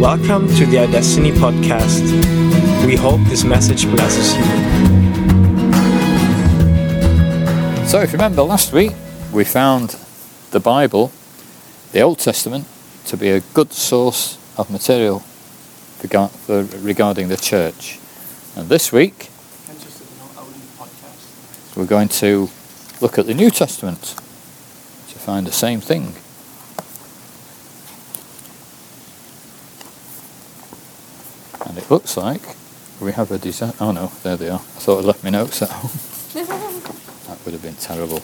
Welcome to the Destiny podcast. We hope this message blesses you. So, if you remember last week, we found the Bible, the Old Testament, to be a good source of material regarding the church. And this week, we're going to look at the New Testament to find the same thing. And it looks like we have a design. Oh no, there they are. I thought I'd left my notes at home. that would have been terrible.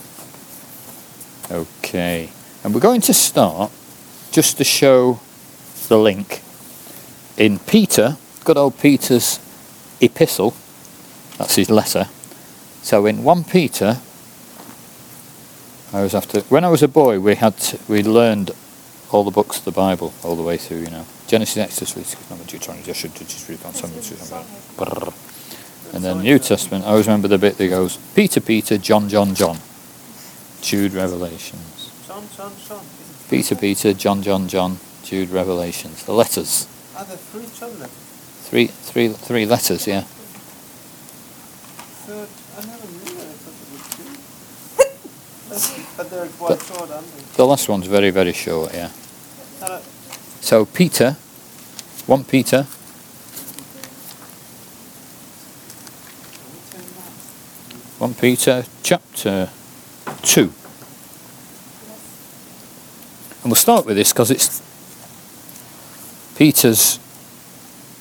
Okay. And we're going to start just to show the link in Peter, good old Peter's epistle. That's his letter. So in 1 Peter, I was after when I was a boy, we had to, we learned all the books of the Bible all the way through. You know, Genesis, Exodus, Leviticus, Numbers, Deuteronomy, Joshua, Judges, Ruth, and Samuel. Brrr. And then New Testament, I always remember the bit that goes Peter, Peter, John, John, John, Jude, Revelations. John, John, John. Peter, Peter, John, John, John, Jude, Revelations. The letters, Are there three John letters? three, three, three letters. Yeah. Third, I never knew that. I thought there were two. But they're quite But- short, aren't they? The last one's very, very short. Yeah. So Peter, one Peter, one Peter, chapter two, and we'll start with this because it's Peter's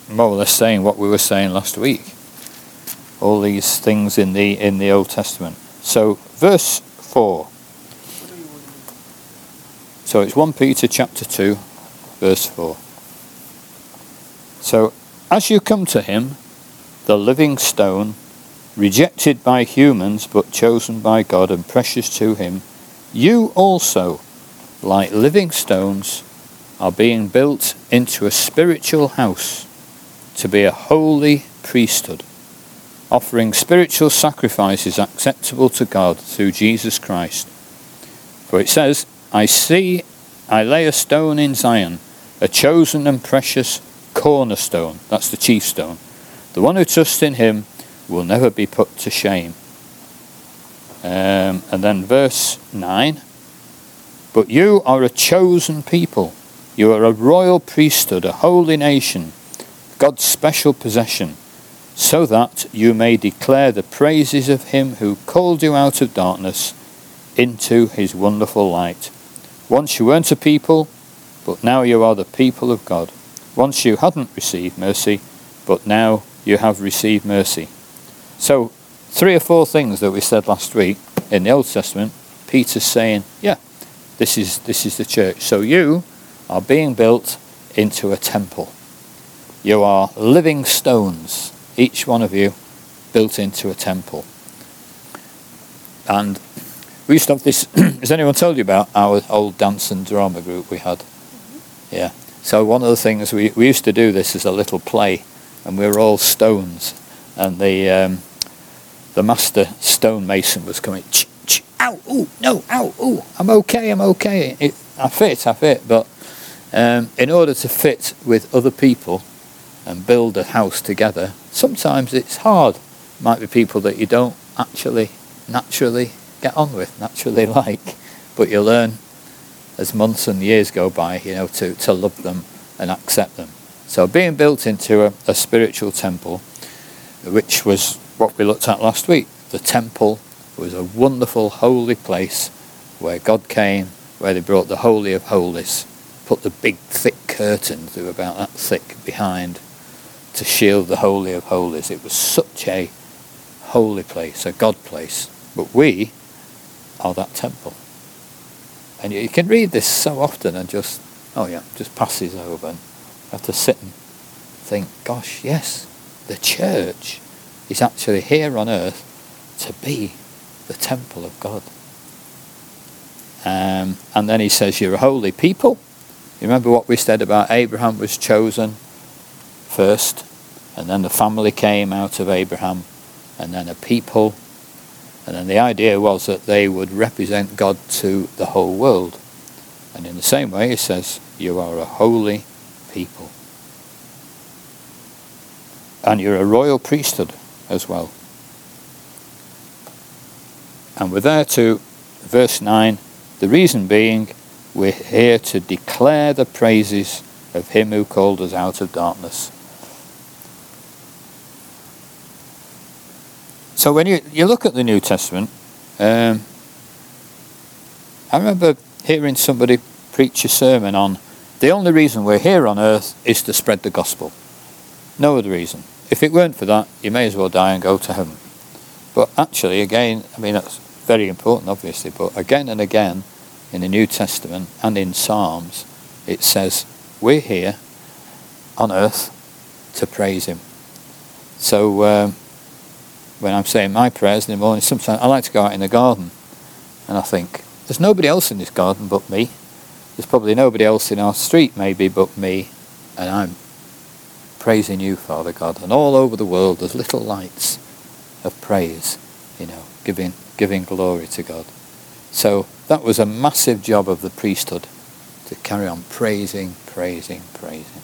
more or less saying what we were saying last week. All these things in the in the Old Testament. So verse four. what do you want? So it's 1 Peter chapter 2, verse 4. So, as you come to him, the living stone, rejected by humans but chosen by God and precious to him, you also, like living stones, are being built into a spiritual house to be a holy priesthood, offering spiritual sacrifices acceptable to God through Jesus Christ. For it says, I see, I lay a stone in Zion, a chosen and precious cornerstone. That's the chief stone. The one who trusts in him will never be put to shame. Um, and then verse 9 But you are a chosen people. You are a royal priesthood, a holy nation, God's special possession, so that you may declare the praises of him who called you out of darkness into his wonderful light. Once you weren't a people, but now you are the people of God. Once you hadn't received mercy, but now you have received mercy. So, three or four things that we said last week in the Old Testament, Peter's saying, yeah, this is this is the church. So you are being built into a temple. You are living stones, each one of you built into a temple. And we used to have this. has anyone told you about our old dance and drama group we had? Yeah. So one of the things we we used to do this as a little play, and we were all stones, and the um, the master stonemason was coming. Ch, ch, ow, ooh, no, ow, ooh, I'm okay, I'm okay. It, I fit, I fit, but um, in order to fit with other people and build a house together, sometimes it's hard. Might be people that you don't actually naturally get on with, naturally like, but you learn as months and years go by, you know, to, to love them and accept them. So being built into a, a spiritual temple, which was what we looked at last week, the temple was a wonderful holy place where God came, where they brought the Holy of Holies, put the big thick curtains, they were about that thick behind, to shield the Holy of Holies. It was such a holy place, a God place. But we are that temple. And you, can read this so often and just, oh yeah, just passes over and have to sit and think, gosh, yes, the church is actually here on earth to be the temple of God. Um, and then he says, You're a holy people. You remember what we said about Abraham was chosen first, and then the family came out of Abraham, and then a people. And then the idea was that they would represent God to the whole world. And in the same way, he says, You are a holy people. And you're a royal priesthood as well. And we're there to verse 9, the reason being we're here to declare the praises of him who called us out of darkness. So when you, you look at the New Testament, um, I remember hearing somebody preach a sermon on the only reason we're here on earth is to spread the gospel. No other reason. If it weren't for that, you may as well die and go to heaven. But actually, again, I mean, that's very important, obviously, but again and again in the New Testament and in Psalms, it says, We're here on earth to praise Him. So um, when I'm saying my prayers in the morning, sometimes I like to go out in the garden and I think, there's nobody else in this garden but me. There's probably nobody else in our street, maybe, but me. And I'm praising you, Father God. And all over the world, there's little lights of praise, you know, giving, giving glory to God. So that was a massive job of the priesthood to carry on praising, praising, praising.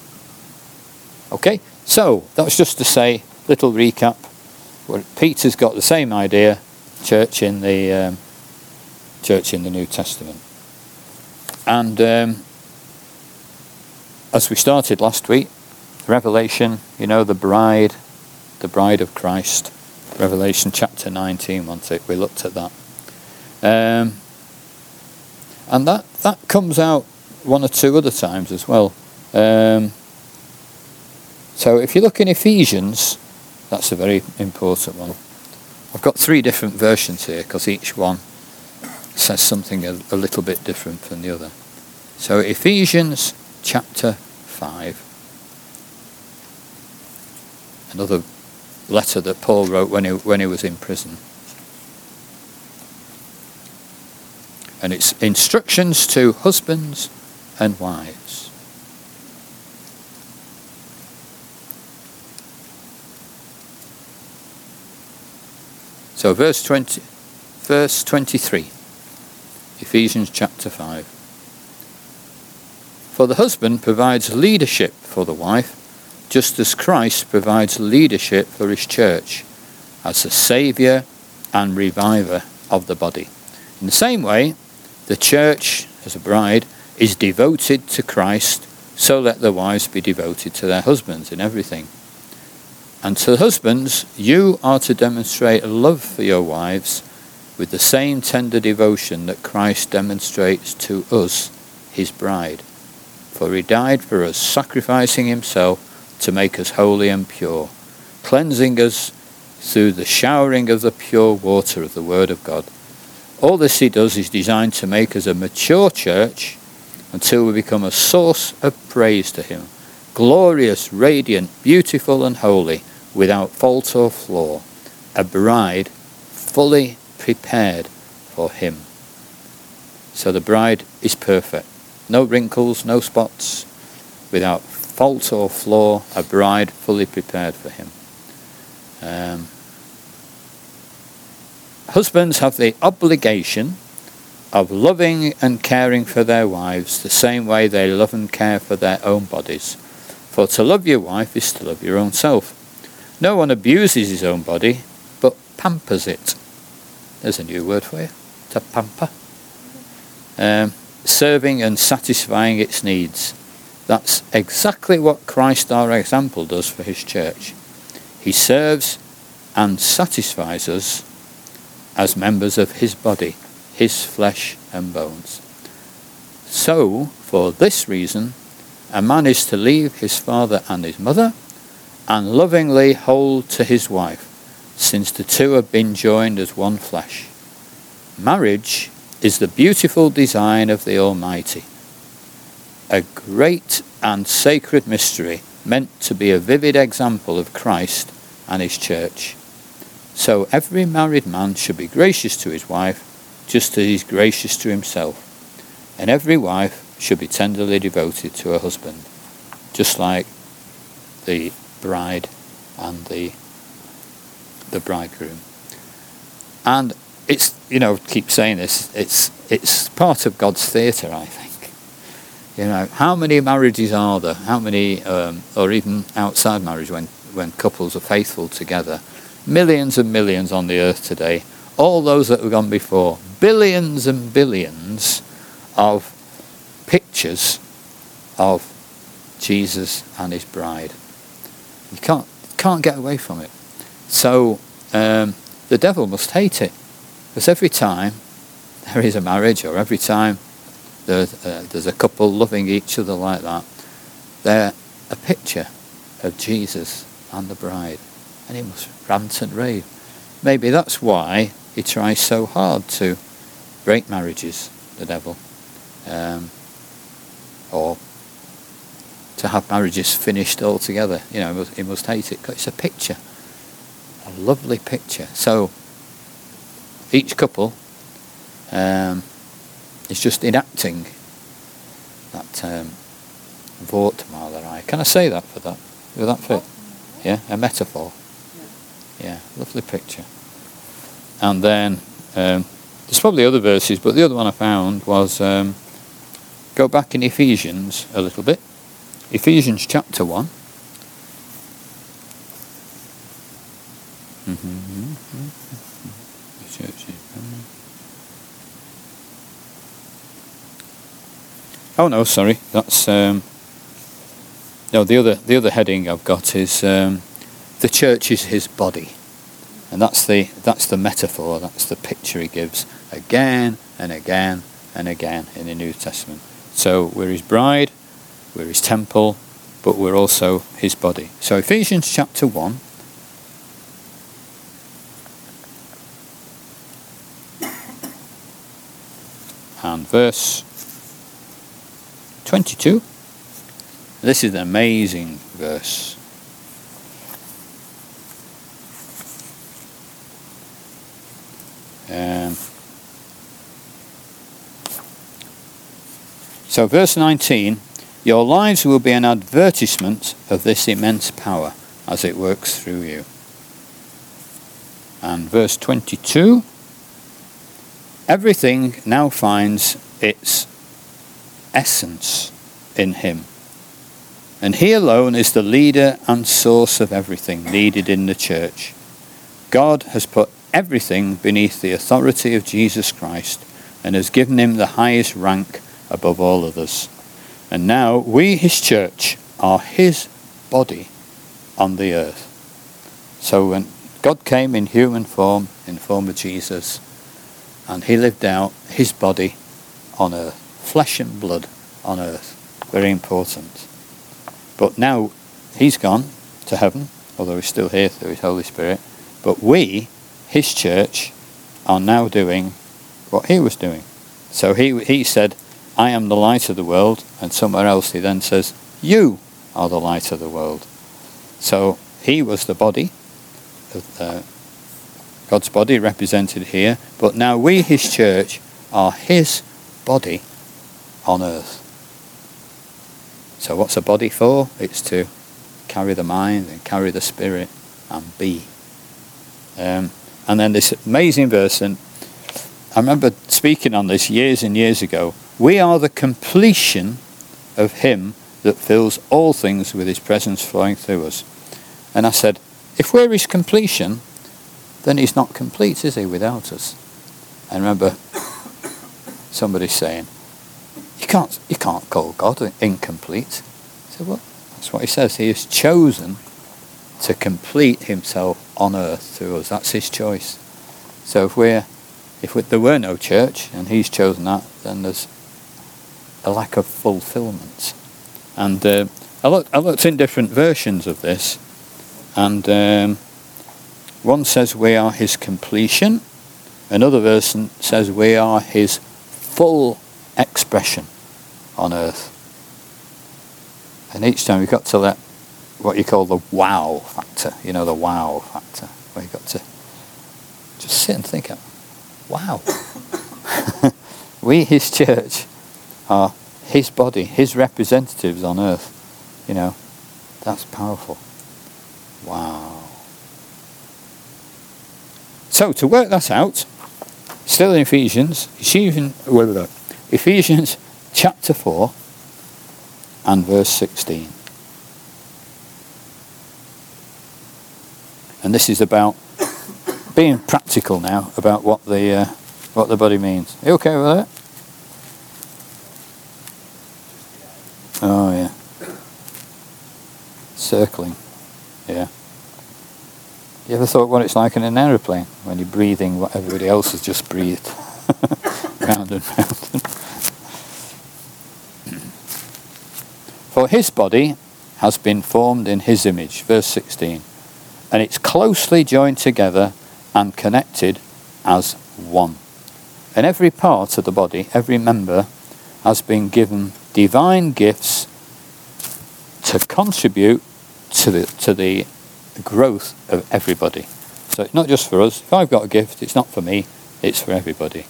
Okay, so that's just to say, little recap. Well, Peter's got the same idea, church in the um, church in the New Testament. And um, as we started last week, Revelation, you know, the bride, the bride of Christ, Revelation chapter 19, wasn't it? We looked at that. Um, and that, that comes out one or two other times as well. Um, so if you look in Ephesians, that's a very important one. I've got three different versions here because each one says something a, a little bit different from the other. So Ephesians chapter 5. Another letter that Paul wrote when he, when he was in prison. And it's instructions to husbands and wives. So verse 20 verse 23 Ephesians chapter 5 For the husband provides leadership for the wife just as Christ provides leadership for his church as the saviour and reviver of the body. In the same way, the church, as a bride, is devoted to Christ, so let the wives be devoted to their husbands in everything. And to husbands, you are to demonstrate love for your wives with the same tender devotion that Christ demonstrates to us, his bride. For he died for us, sacrificing himself to make us holy and pure, cleansing us through the showering of the pure water of the Word of God. All this he does is designed to make us a mature church until we become a source of praise to him, glorious, radiant, beautiful, and holy without fault or flaw, a bride fully prepared for him. So the bride is perfect. No wrinkles, no spots, without fault or flaw, a bride fully prepared for him. Um, husbands have the obligation of loving and caring for their wives the same way they love and care for their own bodies. For to love your wife is to love your own self. No one abuses his own body, but pampers it. There's a new word for you. To pamper. Um, serving and satisfying its needs. That's exactly what Christ, our example, does for his church. He serves and satisfies us as members of his body, his flesh and bones. So, for this reason, a man is to leave his father and his mother and lovingly hold to his wife, since the two have been joined as one flesh. Marriage is the beautiful design of the Almighty, a great and sacred mystery meant to be a vivid example of Christ and his church. So every married man should be gracious to his wife, just as he is gracious to himself. And every wife should be tenderly devoted to her husband, just like the bride and the the bridegroom. And it's you know, keep saying this, it's it's part of God's theatre, I think. You know, how many marriages are there? How many, um, or even outside marriage, when when couples are faithful together. Millions and millions on the earth today. All those that have gone before. Billions and billions of pictures of Jesus and his bride. You can't can't get away from it. So um, the devil must hate it because every time there is a marriage or every time there's, uh, there's a couple loving each other like that, they're a picture of Jesus and the bride. And he must rant and rave. Maybe that's why he tries so hard to break marriages, the devil. Um, or to have marriages finished altogether. You know, he must, he must hate it. It's a picture, a lovely picture. So each couple um, is just enacting that um, Wortmalerei. Can I say that for that? Will that fit? Yeah, a metaphor. Yeah, lovely picture. And then um, there's probably other verses, but the other one I found was um, go back in Ephesians a little bit. Ephesians chapter 1. Oh no, sorry. That's um, no. The other the other heading I've got is um, the church is his body, and that's the that's the metaphor. That's the picture he gives again and again and again in the New Testament. So we're his bride, we're his temple, but we're also his body. So Ephesians chapter 1. And verse 22. This is an amazing verse. Um, so, verse 19 Your lives will be an advertisement of this immense power as it works through you. And verse 22 Everything now finds its essence in Him. And He alone is the leader and source of everything needed in the church. God has put everything beneath the authority of Jesus Christ and has given him the highest rank above all others. And now we, his church, are his body on the earth. So when God came in human form, in the form of Jesus, and he lived out his body on earth, flesh and blood on earth. Very important. But now he's gone to heaven, although he's still here through his Holy Spirit. But we, his church, are now doing what he was doing. So he, he said, I am the light of the world, and somewhere else he then says, You are the light of the world. So he was the body, uh, God's body represented here, but now we, his church, are his body on earth. So what's a body for? It's to carry the mind and carry the spirit and be. Um, and then this amazing verse, and I remember speaking on this years and years ago. We are the completion of Him that fills all things with His presence flowing through us. And I said, if we're His completion, then He's not complete, is He, without us? And remember somebody saying, you can't, you can't call God incomplete. I said, well, that's what He says. He has chosen to complete Himself on earth through us. That's His choice. So if we're if there were no church and he's chosen that, then there's a lack of fulfillment. And uh, I, looked, I looked in different versions of this, and um, one says we are his completion, another version says we are his full expression on earth. And each time we've got to let what you call the wow factor, you know, the wow factor, where you've got to just sit and think, wow. we, his church, are his body, his representatives on earth. You know, that's powerful. Wow. So to work that out, still in Ephesians, Ephesians, Ephesians chapter 4 and verse 16. And this is about being practical now about what the uh, what the body means. Are you okay with that? Oh yeah. Circling. Yeah. You ever thought what it's like in an aeroplane when you're breathing what everybody else has just breathed? round and round. For his body has been formed in his image, verse 16, and it's closely joined together and connected as one. And every part of the body, every member, has been given divine gifts to contribute to the, to the growth of everybody. So it's not just for us. If I've got a gift, it's not for me, it's for everybody.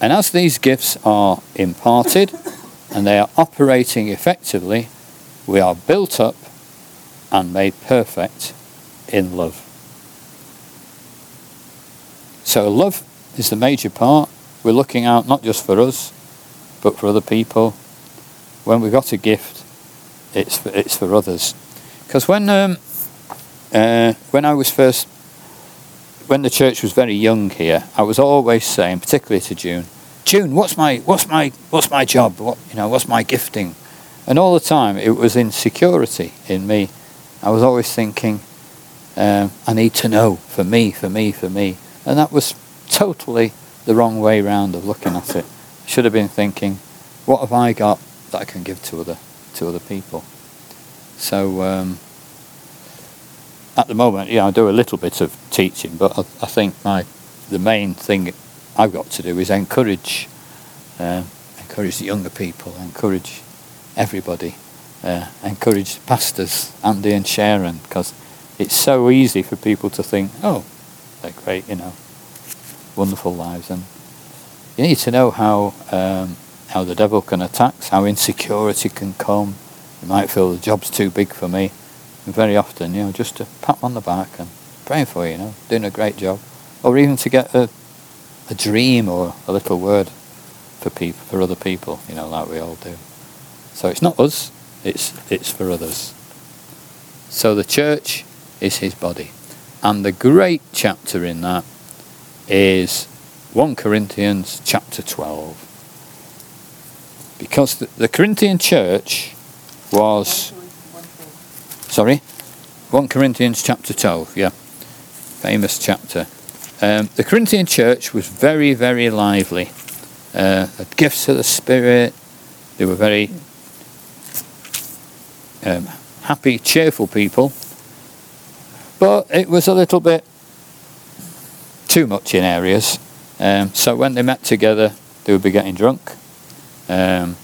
And as these gifts are imparted and they are operating effectively, we are built up and made perfect in love. So love is the major part. We're looking out not just for us, but for other people. When we've got a gift, it's for, it's for others. Because when um, uh, when I was first, when the church was very young here, I was always saying, particularly to June, June, what's my what's my what's my job? What you know, what's my gifting? And all the time, it was insecurity in me. I was always thinking, um, I need to know for me, for me, for me, and that was totally the wrong way round of looking at it. Should have been thinking, what have I got that I can give to other to other people? So. Um, at the moment, yeah, I do a little bit of teaching, but I, I think my the main thing I've got to do is encourage, uh, encourage the younger people, encourage everybody, uh, encourage pastors, Andy and Sharon, because it's so easy for people to think, oh, they're great, you know, wonderful lives, and you need to know how um, how the devil can attack, how insecurity can come. You might feel the job's too big for me very often, you know, just to pat on the back and praying for you, you know, doing a great job, or even to get a, a dream or a little word for people, for other people, you know, like we all do. So it's not us; it's it's for others. So the church is His body, and the great chapter in that is 1 Corinthians chapter 12. Because the, the Corinthian church was Sorry? 1 Corinthians chapter 12, yeah. Famous chapter. Um, the Corinthian church was very, very lively. Uh, had gifts of the Spirit. They were very um, happy, cheerful people. But it was a little bit too much in areas. Um, so when they met together, they would be getting drunk. Um,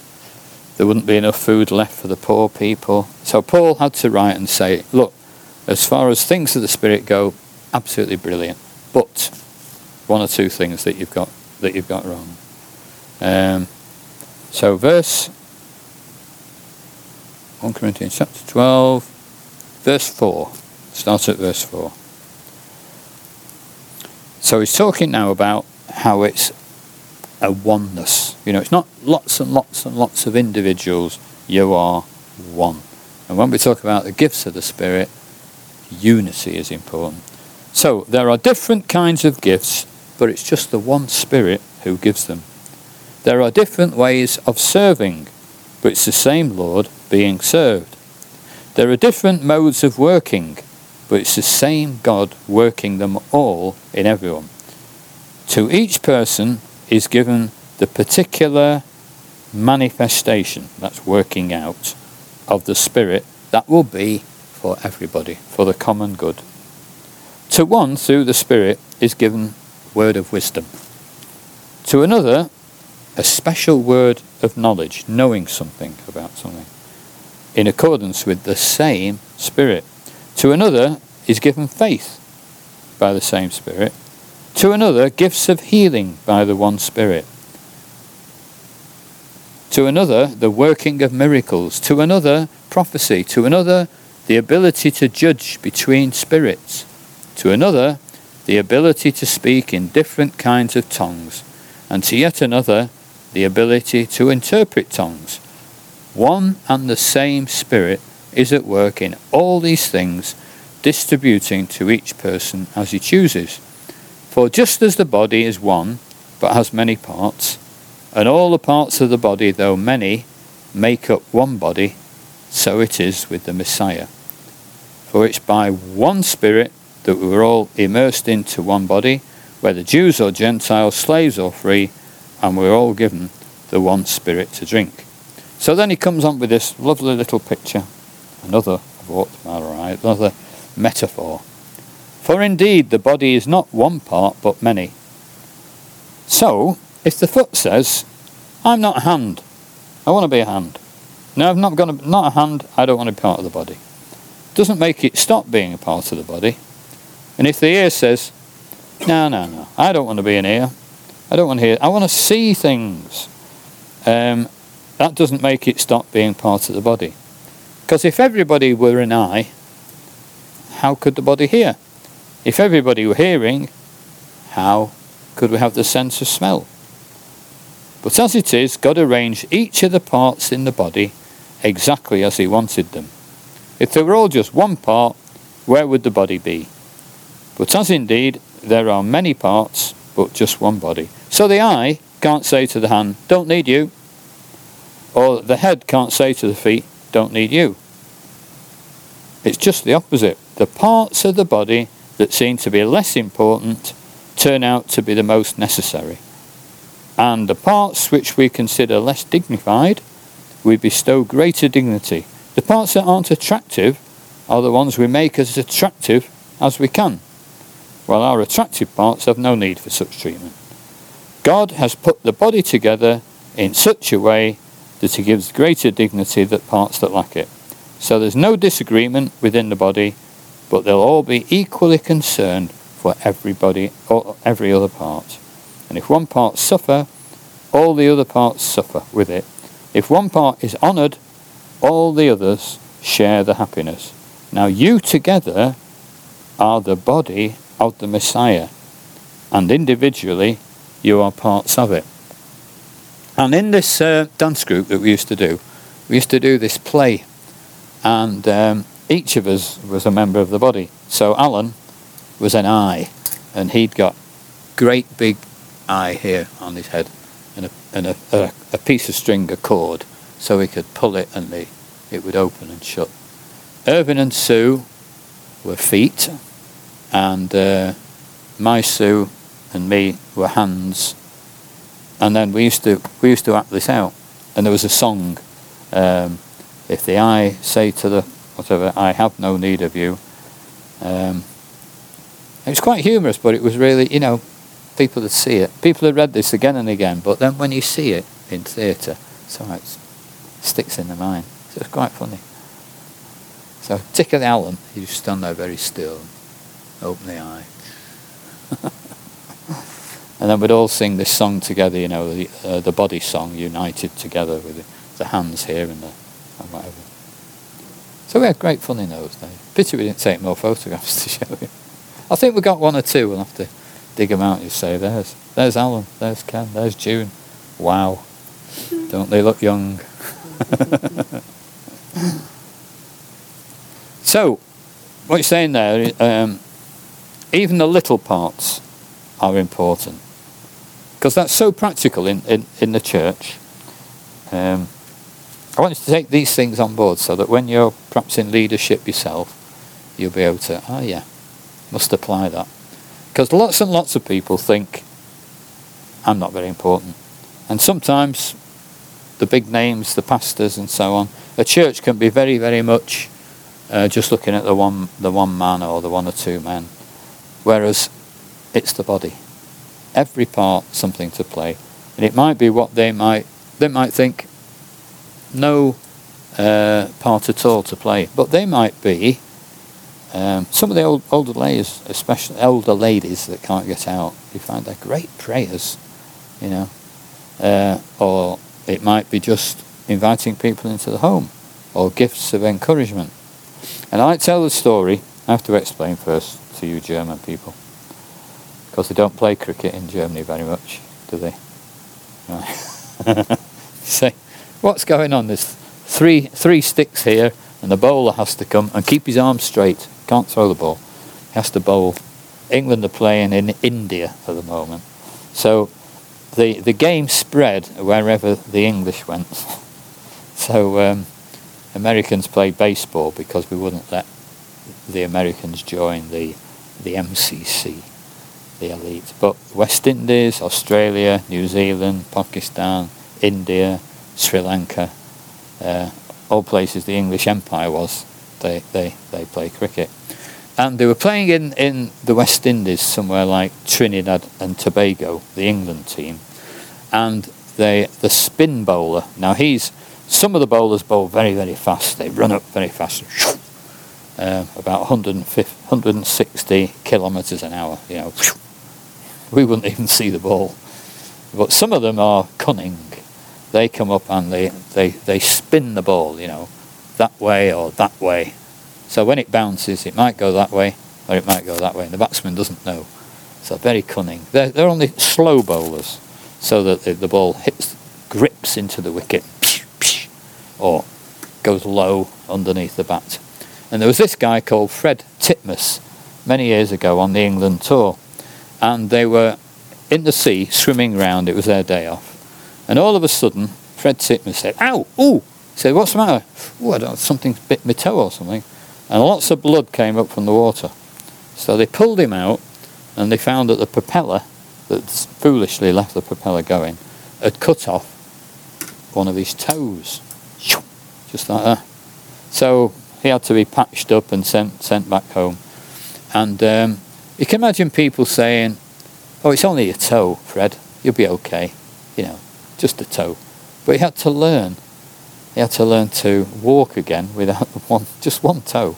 there wouldn't be enough food left for the poor people. So Paul had to write and say, look, as far as things of the Spirit go, absolutely brilliant. But one or two things that you've got that you've got wrong. Um, so verse 1 Corinthians chapter 12, verse 4. Start at verse 4. So he's talking now about how it's a oneness. You know, it's not lots and lots and lots of individuals. You are one. And when we talk about the gifts of the Spirit, unity is important. So there are different kinds of gifts, but it's just the one Spirit who gives them. There are different ways of serving, but it's the same Lord being served. There are different modes of working, but it's the same God working them all in everyone. To each person is given the particular manifestation, that's working out, of the Spirit that will be for everybody, for the common good. To one, through the Spirit, is given word of wisdom. To another, a special word of knowledge, knowing something about something, in accordance with the same Spirit. To another is given faith by the same Spirit. To another, gifts of healing by the one Spirit. To another, the working of miracles. To another, prophecy. To another, the ability to judge between spirits. To another, the ability to speak in different kinds of tongues. And to yet another, the ability to interpret tongues. One and the same Spirit is at work in all these things, distributing to each person as he chooses. For just as the body is one, but has many parts, and all the parts of the body, though many, make up one body, so it is with the Messiah. For it's by one Spirit that we were all immersed into one body, whether Jews or Gentiles, slaves or free, and we're all given the one Spirit to drink. So then he comes on with this lovely little picture, another another metaphor. For indeed the body is not one part but many. So, if the foot says, I'm not a hand, I want to be a hand. No, I'm not going to, not a hand, I don't want to be part of the body. Doesn't make it stop being a part of the body. And if the ear says, no, no, no, I don't want to be an ear, I don't want to hear, I want to see things, um, that doesn't make it stop being part of the body. Because if everybody were an eye, how could the body hear? If everybody were hearing, how could we have the sense of smell? But as it is, God arranged each of the parts in the body exactly as He wanted them. If they were all just one part, where would the body be? But as indeed there are many parts, but just one body. So the eye can't say to the hand, Don't need you. Or the head can't say to the feet, Don't need you. It's just the opposite. The parts of the body that seem to be less important turn out to be the most necessary and the parts which we consider less dignified, we bestow greater dignity. The parts that aren't attractive are the ones we make as attractive as we can, while our attractive parts have no need for such treatment. God has put the body together in such a way that He gives greater dignity to parts that lack it. So there's no disagreement within the body, but they'll all be equally concerned for everybody or every other part. And if one part suffer, all the other parts suffer with it. If one part is honoured, all the others share the happiness. Now you together are the body of the Messiah, and individually you are parts of it. And in this uh, dance group that we used to do, we used to do this play, and um, each of us was a member of the body. So Alan was an eye, and he'd got great big eye here on his head and a, and a, a, a piece of string, a cord, so he could pull it and the, it would open and shut. Irvin and Sue were feet, and uh, my Sue and me were hands. And then we used to we used to act this out, and there was a song. Um, if the eye say to the whatever, I have no need of you. Um, it was quite humorous, but it was really, you know, people that see it. People have read this again and again, but then when you see it in theatre, so it sticks in the mind. So it's quite funny. So Tick of the you just stand there very still, open the eye. and then we'd all sing this song together, you know, the, uh, the body song, united together with the, hands here and, the. So we had great fun in those days. Pity we didn't take more photographs to show you. I think we got one or two. We'll have to dig them out. You say, "There's, there's Alan. There's Ken. There's June. Wow, don't they look young?" so, what you're saying there, um, even the little parts are important because that's so practical in, in, in the church. Um, I want you to take these things on board so that when you're perhaps in leadership yourself, you'll be able to, oh yeah, must apply that. Because lots and lots of people think I'm not very important. And sometimes the big names, the pastors and so on, a church can be very, very much uh, just looking at the one, the one man or the one or two men. Whereas it's the body. Every part something to play. And it might be what they might, they might think no uh, part at all to play. But they might be um, some of the old, older ladies, especially older ladies that can't get out, you find they're great prayers, you know. Uh, or it might be just inviting people into the home, or gifts of encouragement. And I tell the story. I have to explain first to you German people, because they don't play cricket in Germany very much, do they? Right. Say, what's going on? There's three three sticks here, and the bowler has to come and keep his arms straight Can't throw the ball. He has to bowl. England are playing in India at the moment. So the, the game spread wherever the English went. so um, Americans play baseball because we wouldn't let the Americans join the, the MCC, the elite. But West Indies, Australia, New Zealand, Pakistan, India, Sri Lanka, uh, all places the English Empire was, they, they, they play cricket. And they were playing in, in the West Indies, somewhere like Trinidad and Tobago, the England team. And they, the spin bowler, now he's, some of the bowlers bowl very, very fast. They run up very fast, uh, about 150, 160 kilometres an hour. You know, we wouldn't even see the ball. But some of them are cunning. They come up and they, they, they spin the ball, you know, that way or that way so when it bounces, it might go that way or it might go that way, and the batsman doesn't know. So very cunning. They're, they're only slow bowlers, so that the, the ball hits, grips into the wicket, or goes low underneath the bat. And there was this guy called Fred Titmus many years ago on the England tour, and they were in the sea swimming round. It was their day off, and all of a sudden, Fred Titmus said, "Ow! Ooh!" He said, "What's the matter?" "Oh, I don't know. Something's bit my toe or something." and lots of blood came up from the water. So they pulled him out, and they found that the propeller, that foolishly left the propeller going, had cut off one of his toes, just like that. So he had to be patched up and sent sent back home. And um, you can imagine people saying, "Oh, it's only a toe, Fred. You'll be okay. You know, just a toe." But he had to learn he had to learn to walk again without one, just one toe.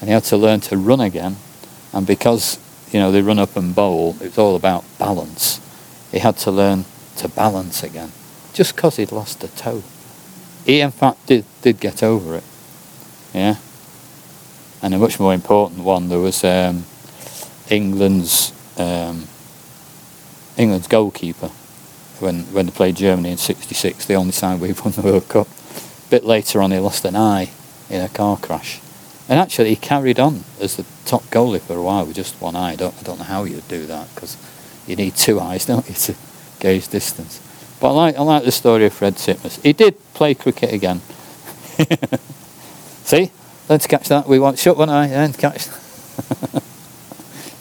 And he had to learn to run again. And because, you know, they run up and bowl, it's all about balance. He had to learn to balance again, just because he'd lost a toe. He, in fact, did, did get over it. Yeah? And a much more important one, there was um, England's um, England's goalkeeper when when they played Germany in '66, the only time we won the World Cup A bit later on, he lost an eye in a car crash. And actually, he carried on as the top goalie for a while with just one eye. I don't, I don't know how you'd do that because you need two eyes, don't you, to gauge distance. But I like, I like the story of Fred Titmus. He did play cricket again. See? Let's catch that. We want shut one eye and catch.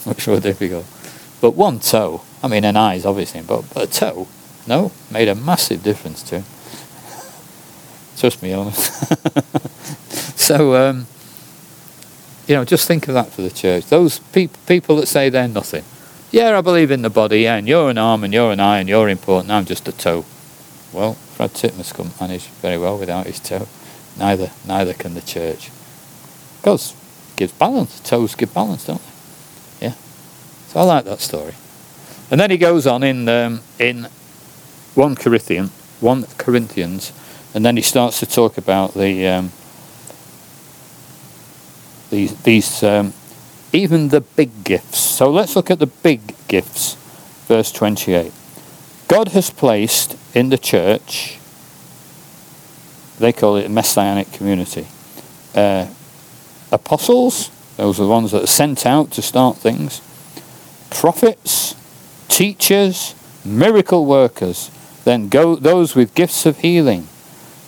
Much more difficult. But one toe, I mean, an eye is obviously, but, but a toe, no, made a massive difference to him. Trust me on so, um, you know, just think of that for the church. Those pe- people that say they're nothing. Yeah, I believe in the body, yeah, and you're an arm and you're an eye and you're important, I'm just a toe. Well, Fred Titmus couldn't manage very well without his toe. Neither neither can the church. Because gives balance. Toes give balance, don't they? Yeah. So I like that story. And then he goes on in um, in one Corinthian, one Corinthians and then he starts to talk about the um, these these um, even the big gifts. So let's look at the big gifts, verse twenty-eight. God has placed in the church. They call it a messianic community. Uh, apostles, those are the ones that are sent out to start things. Prophets, teachers, miracle workers. Then go those with gifts of healing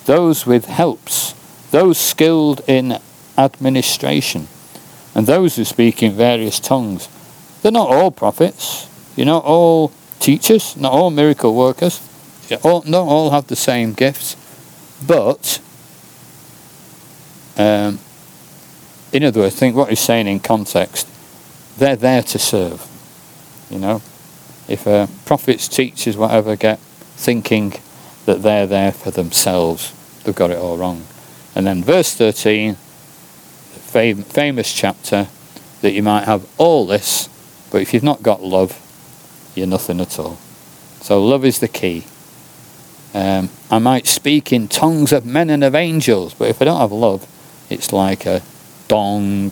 those with helps, those skilled in administration, and those who speak in various tongues. They're not all prophets, you're not all teachers, not all miracle workers, all, don't all have the same gifts, but um, in other words, think what he's saying in context, they're there to serve. You know, if uh, prophets, teachers, whatever, get thinking that they're there for themselves. They've got it all wrong. And then verse 13, the fam- famous chapter, that you might have all this, but if you've not got love, you're nothing at all. So love is the key. Um, I might speak in tongues of men and of angels, but if I don't have love, it's like a dong,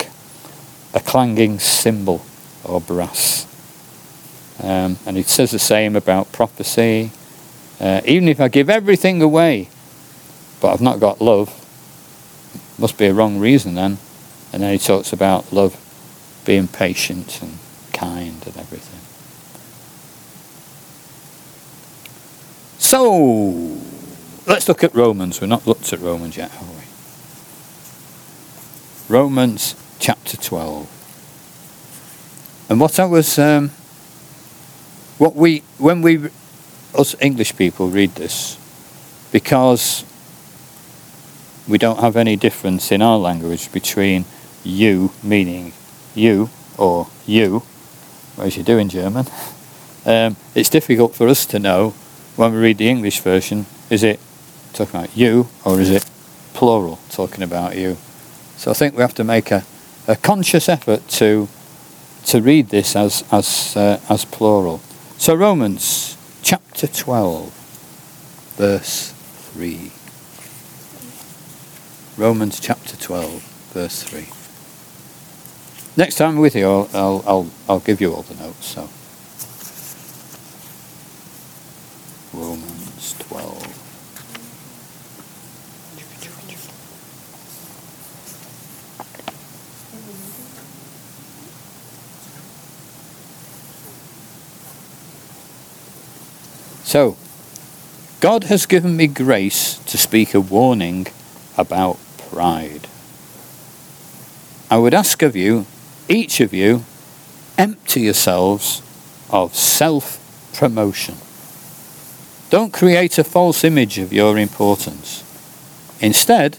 a clanging cymbal or brass. Um, and it says the same about prophecy, uh, even if I give everything away, but I've not got love, must be a wrong reason then. And then he talks about love being patient and kind and everything. So, let's look at Romans. We've not looked at Romans yet, have we? Romans chapter 12. And what I was, um, what we, when we, us English people read this, because we don't have any difference in our language between you, meaning you, or you, as you do in German, um, it's difficult for us to know when we read the English version, is it talking about you or is it plural talking about you? So I think we have to make a, a conscious effort to to read this as as uh, as plural. So Romans chapter 12 verse 3. Romans chapter 12 verse 3. Next time I'm with you I'll I'll I'll, I'll give you all the notes so Romans 12. So, God has given me grace to speak a warning about pride. I would ask of you, each of you, empty yourselves of self promotion. Don't create a false image of your importance. Instead,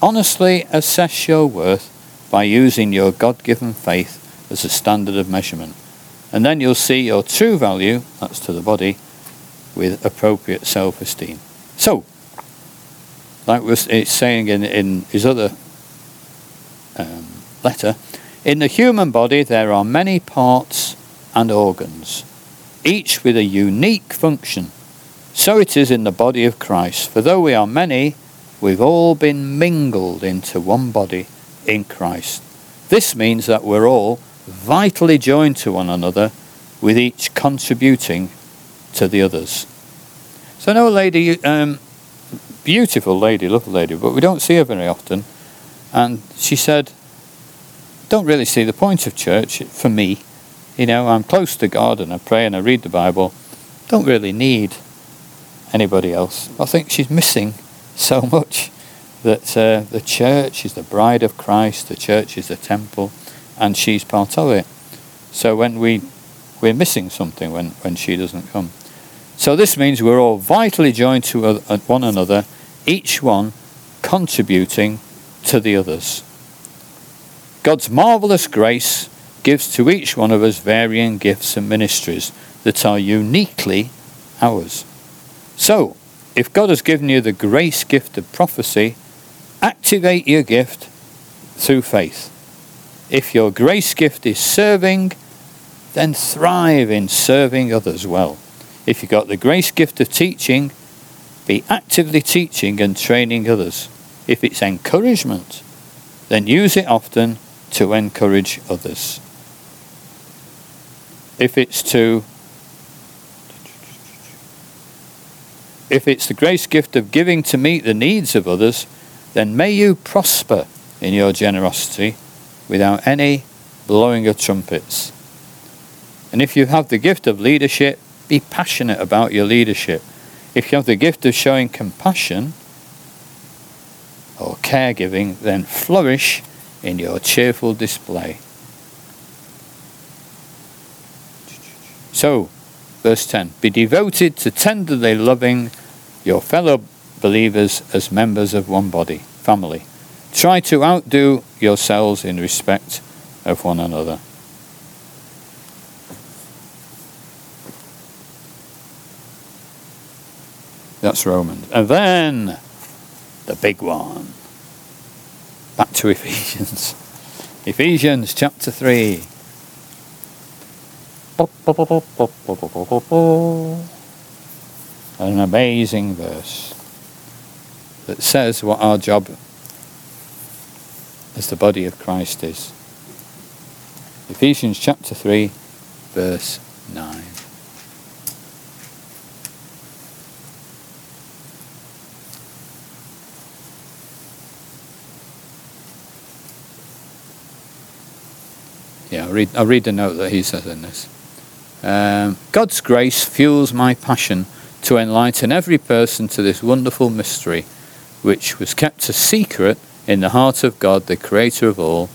honestly assess your worth by using your God given faith as a standard of measurement. And then you'll see your true value, that's to the body, with appropriate self esteem. So, like it's saying in, in his other um, letter, in the human body there are many parts and organs each with a unique function. So it is in the body of Christ. For though we are many, we've all been mingled into one body in Christ. This means that we're all vitally joined to one another, with each contributing to the others. So, a lady, um, beautiful lady, lovely lady, but we don't see her very often. And she said, Don't really see the point of church for me you know, I'm close to God and I pray and I read the Bible. Don't really need anybody else. I think she's missing so much that uh, the church is the bride of Christ, the church is the temple, and she's part of it. So when we we're missing something when, when she doesn't come. So this means we're all vitally joined to one another, each one contributing to the others. God's marvelous grace gives to each one of us varying gifts and ministries that are uniquely ours. So, if God has given you the grace gift of prophecy, activate your gift through faith. If your grace gift is serving, then thrive in serving others well. If you've got the grace gift of teaching, be actively teaching and training others. If it's encouragement, then use it often to encourage others if it's to if it's the grace gift of giving to meet the needs of others, then may you prosper in your generosity without any blowing of trumpets. And if you have the gift of leadership, be passionate about your leadership. If you have the gift of showing compassion or caregiving, then flourish in your cheerful display. So, verse 10 Be devoted to tenderly loving your fellow believers as members of one body, family. Try to outdo yourselves in respect of one another. That's Romans. And then the big one. Back to Ephesians. Ephesians chapter 3. An amazing verse that says what our job as the body of Christ is. Ephesians chapter 3, verse 9. Yeah, I'll read, I'll read the note that he says in this. Um, God's grace fuels my passion to enlighten every person to this wonderful mystery, which was kept a secret in the heart of God, the creator of all,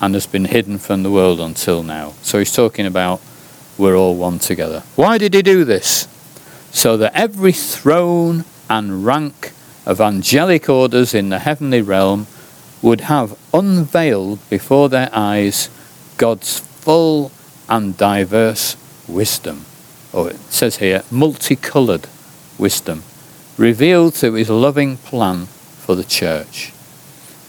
and has been hidden from the world until now. So he's talking about we're all one together. Why did he do this? So that every throne and rank of angelic orders in the heavenly realm would have unveiled before their eyes God's full and diverse wisdom. Or it says here, multicoloured wisdom, revealed through his loving plan for the church.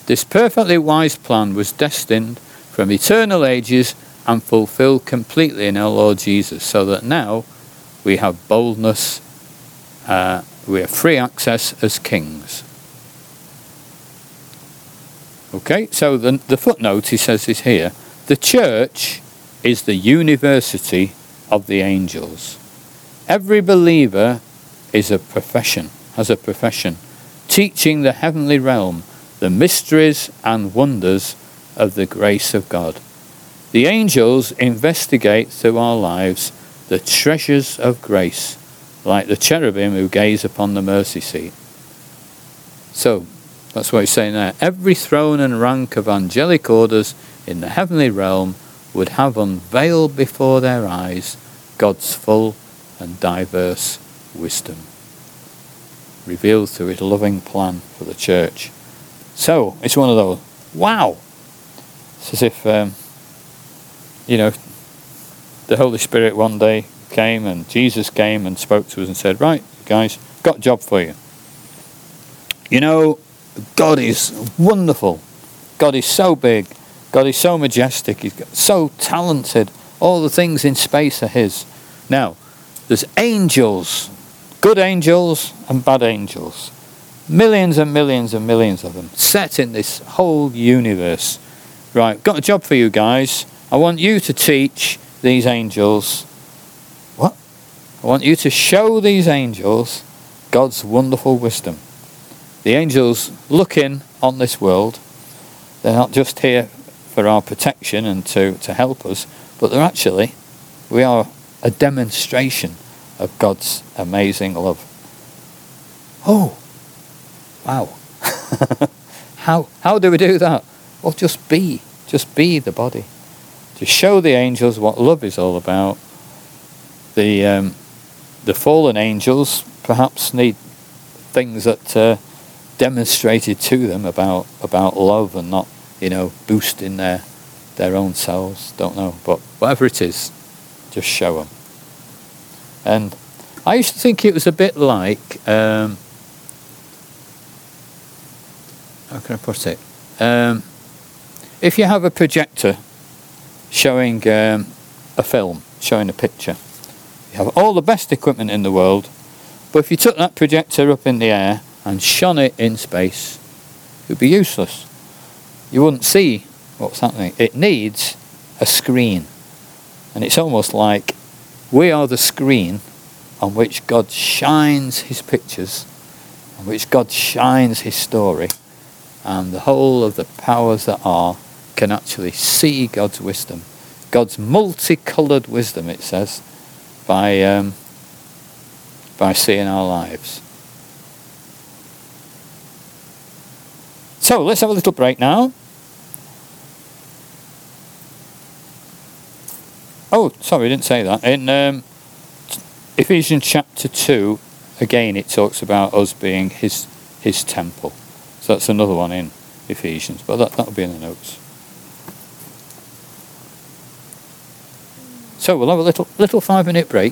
This perfectly wise plan was destined from eternal ages and fulfilled completely in our Lord Jesus, so that now we have boldness, uh, we have free access as kings. Okay, so the, the footnote he says is here the church is the university of the angels. Every believer is a profession, has a profession, teaching the heavenly realm the mysteries and wonders of the grace of God. The angels investigate through our lives the treasures of grace, like the cherubim who gaze upon the mercy seat. So, that's what he's saying there. Every throne and rank of angelic orders in the heavenly realm would have unveiled before their eyes God's full and diverse wisdom, revealed through his loving plan for the church. So it's one of those. Wow! It's as if um, you know the Holy Spirit one day came and Jesus came and spoke to us and said, "Right, guys, got a job for you. You know, God is wonderful. God is so big. God is so majestic. He's so talented. All the things in space are His. Now, there's angels, good angels and bad angels. Millions and millions and millions of them set in this whole universe. Right, got a job for you guys. I want you to teach these angels. What? I want you to show these angels God's wonderful wisdom. The angels looking on this world, they're not just here for our protection and to, to help us, but they're actually, we are a demonstration of God's amazing love. Oh, Wow. how, how do we do that? Well, just be. Just be the body. To show the angels what love is all about. The, um, the fallen angels perhaps need things that uh, demonstrated to them about, about love and not, you know, boosting their, their own selves. Don't know. But whatever it is, just show them. And I used to think it was a bit like um, how can I put it? Um, if you have a projector showing um, a film, showing a picture, you have all the best equipment in the world, but if you took that projector up in the air and shone it in space, it would be useless. You wouldn't see what's happening. It needs a screen. And it's almost like we are the screen on which God shines his pictures, on which God shines his story and the whole of the powers that are can actually see God's wisdom, God's multicoloured wisdom, it says, by, um, by seeing our lives. So let's have a little break now. Oh, sorry, I didn't say that. In um, Ephesians chapter 2, again, it talks about us being his, his temple. So that's another one in Ephesians, but that, that'll be in the notes. So we'll have a little little five minute break.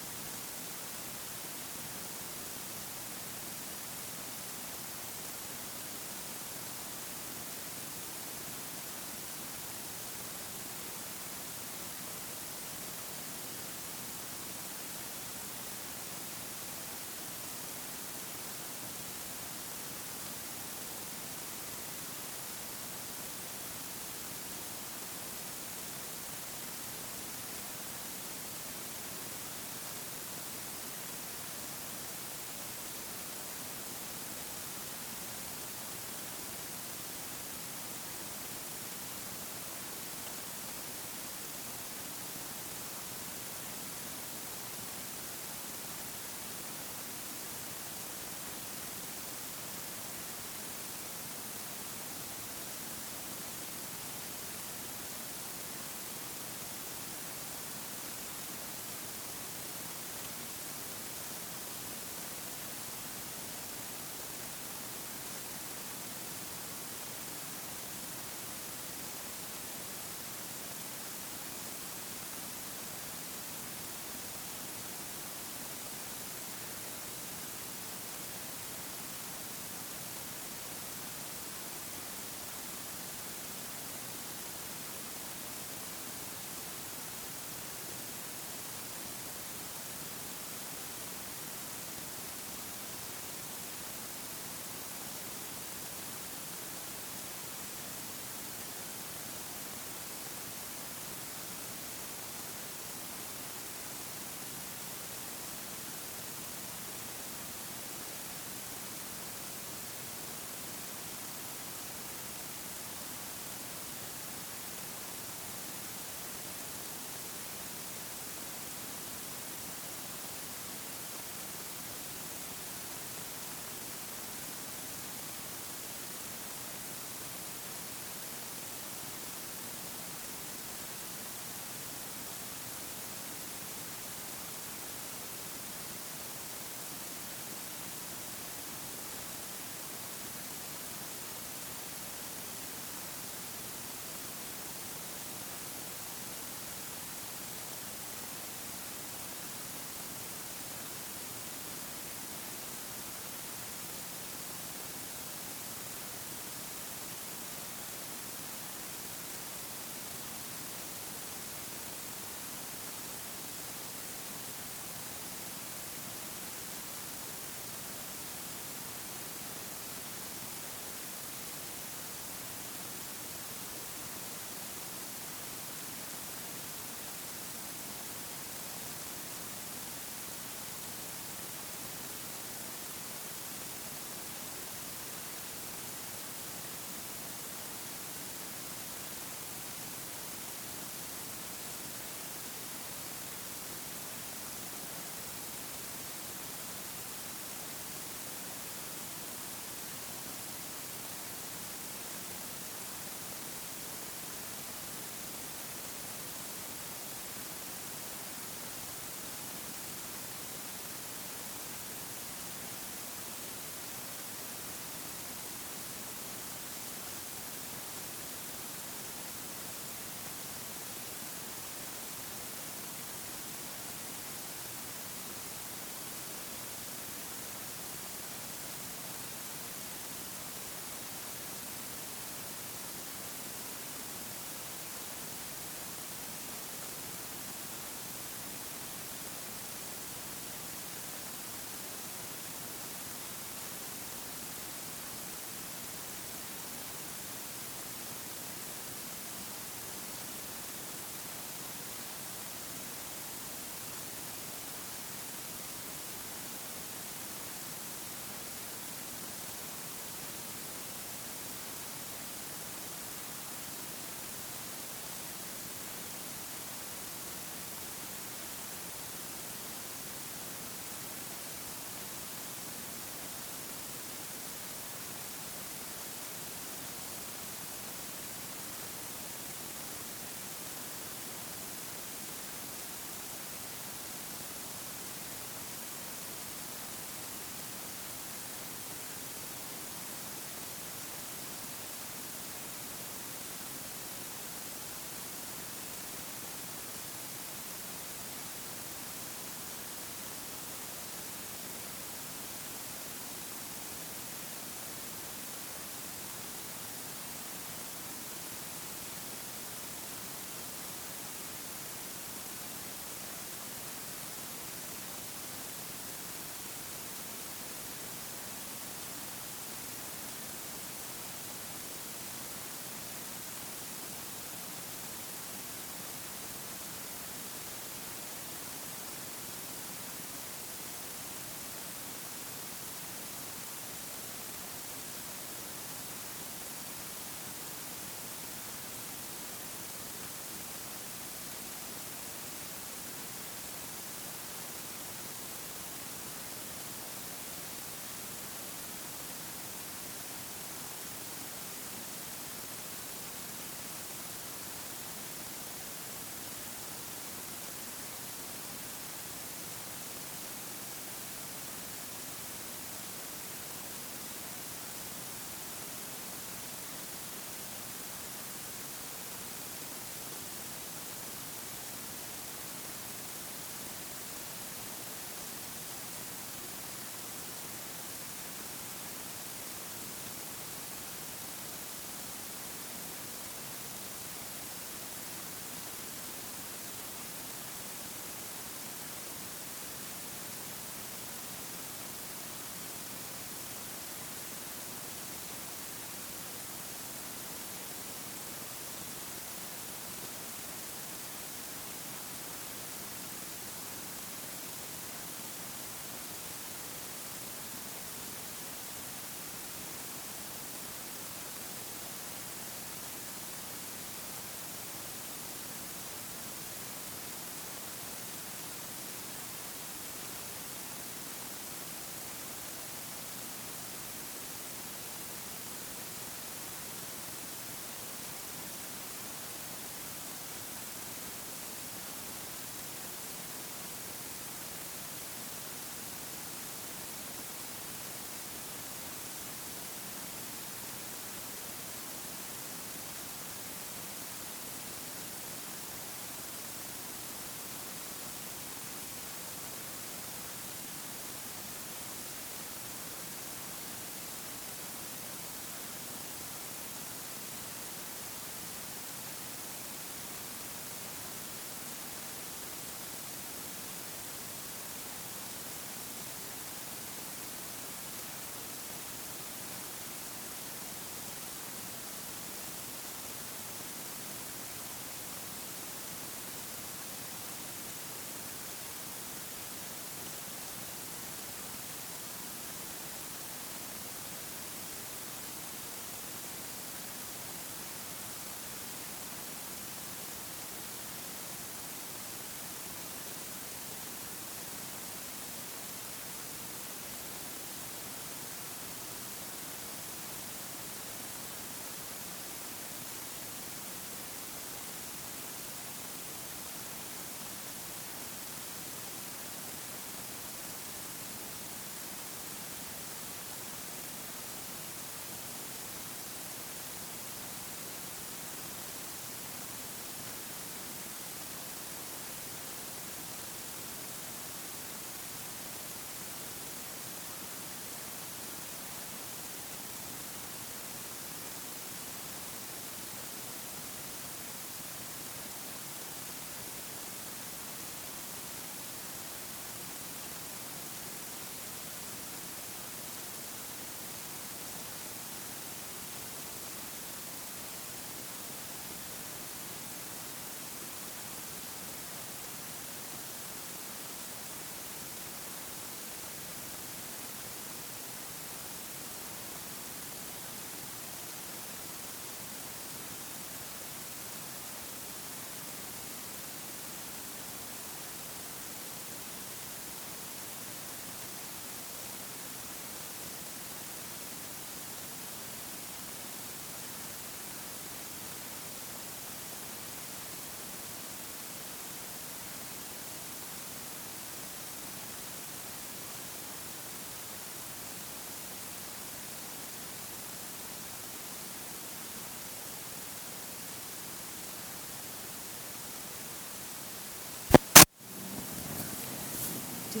Oh,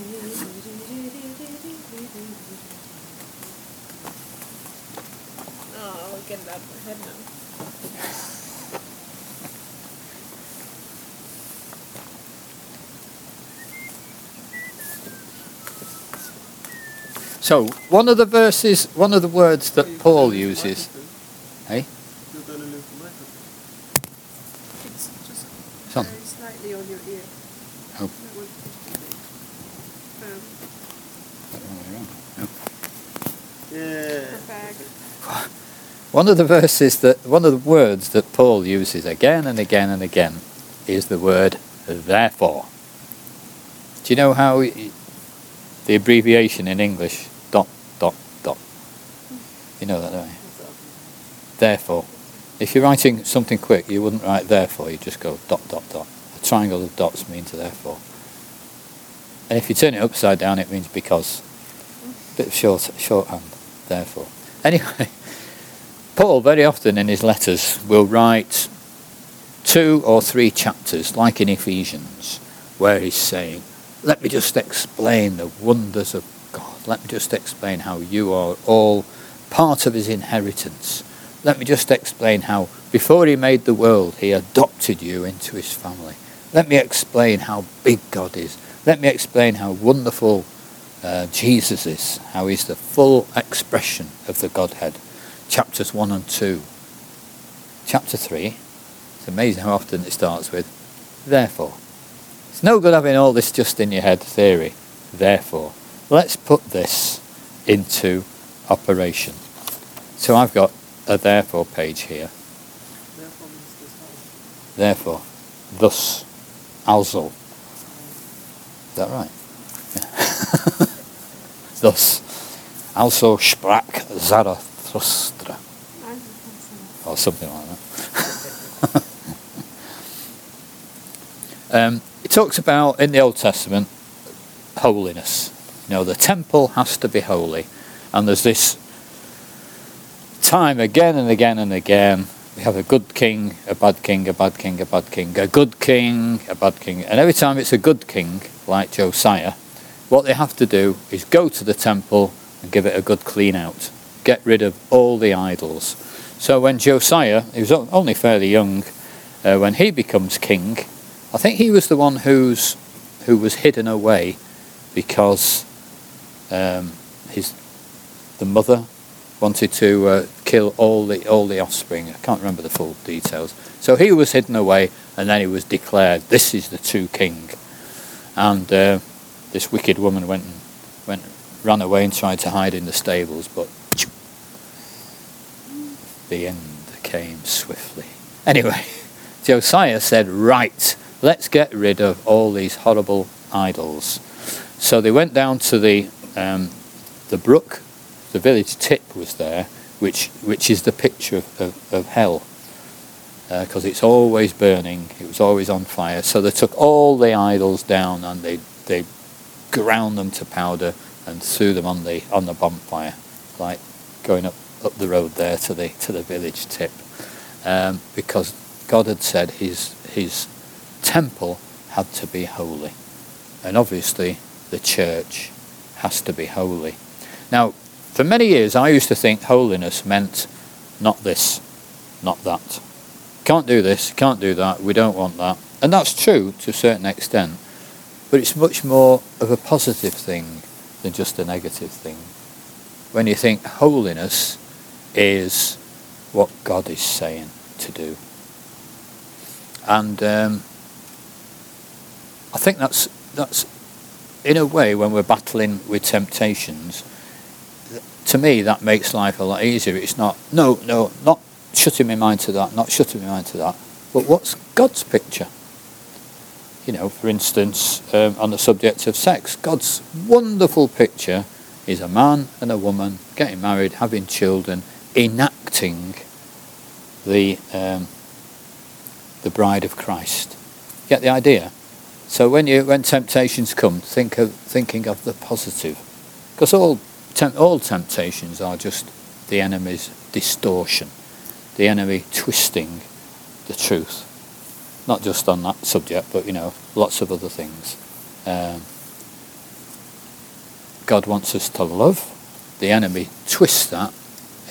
I'll my head now. So, one of the verses, one of the words that Paul uses, Hey? You're gonna lose the microphone. It's just Some. very slightly on your ear. Oh. That would um, Yeah. perfect. One of the verses that, one of the words that Paul uses again and again and again is the word therefore. Do you know how the abbreviation in English, dot, dot, dot? You know that, don't you? Therefore. If you're writing something quick, you wouldn't write therefore, You'd just go dot, dot, dot. A triangle of dots means therefore. And if you turn it upside down, it means because. Bit of short, shorthand, therefore. Anyway, Paul very often in his letters will write two or three chapters, like in Ephesians, where he's saying, Let me just explain the wonders of God. Let me just explain how you are all part of his inheritance. Let me just explain how before he made the world, he adopted you into his family. Let me explain how big God is. Let me explain how wonderful uh, Jesus is, how he's the full expression of the Godhead. Chapters 1 and 2. Chapter 3, it's amazing how often it starts with, therefore. It's no good having all this just in your head theory. Therefore, let's put this into operation. So I've got a therefore page here. Therefore means this. Therefore, thus, also. Is that right? Yeah. thus, also sprach Zarathustra, or something like that. um, it talks about in the Old Testament holiness. You know, the temple has to be holy, and there's this time again and again and again. We have a good king, a bad king, a bad king, a bad king, a good king, a bad king. And every time it's a good king, like Josiah, what they have to do is go to the temple and give it a good clean out. Get rid of all the idols. So when Josiah, he was only fairly young, uh, when he becomes king, I think he was the one who's, who was hidden away because um, his, the mother wanted to uh, kill all the all the offspring. I can't remember the full details. So he was hidden away, and then he was declared, "This is the true king." And uh, this wicked woman went went ran away and tried to hide in the stables, but the end came swiftly. Anyway, Josiah said, "Right, let's get rid of all these horrible idols." So they went down to the um, the brook the village tip was there, which which is the picture of, of, of hell, because it's always burning. It was always on fire. So they took all the idols down and they they ground them to powder and threw them on the on the bonfire, like going up up the road there to the to the village tip, um, because God had said his his temple had to be holy, and obviously the church has to be holy. Now, for many years, I used to think holiness meant not this, not that. Can't do this, can't do that, we don't want that. And that's true to a certain extent. But it's much more of a positive thing than just a negative thing. When you think holiness is what God is saying to do. And um, I think that's, that's, in a way, when we're battling with temptations, to me that makes life a lot easier. It's not no, no, not shutting my mind to that, not shutting my mind to that. But what's God's picture? You know, for instance, um, on the subject of sex, God's wonderful picture is a man and a woman getting married, having children, enacting the um, the bride of Christ. Get the idea? So when you when temptations come, think of thinking of the positive, because all all temptations are just the enemy's distortion, the enemy twisting the truth. Not just on that subject, but you know, lots of other things. Um, God wants us to love. The enemy twists that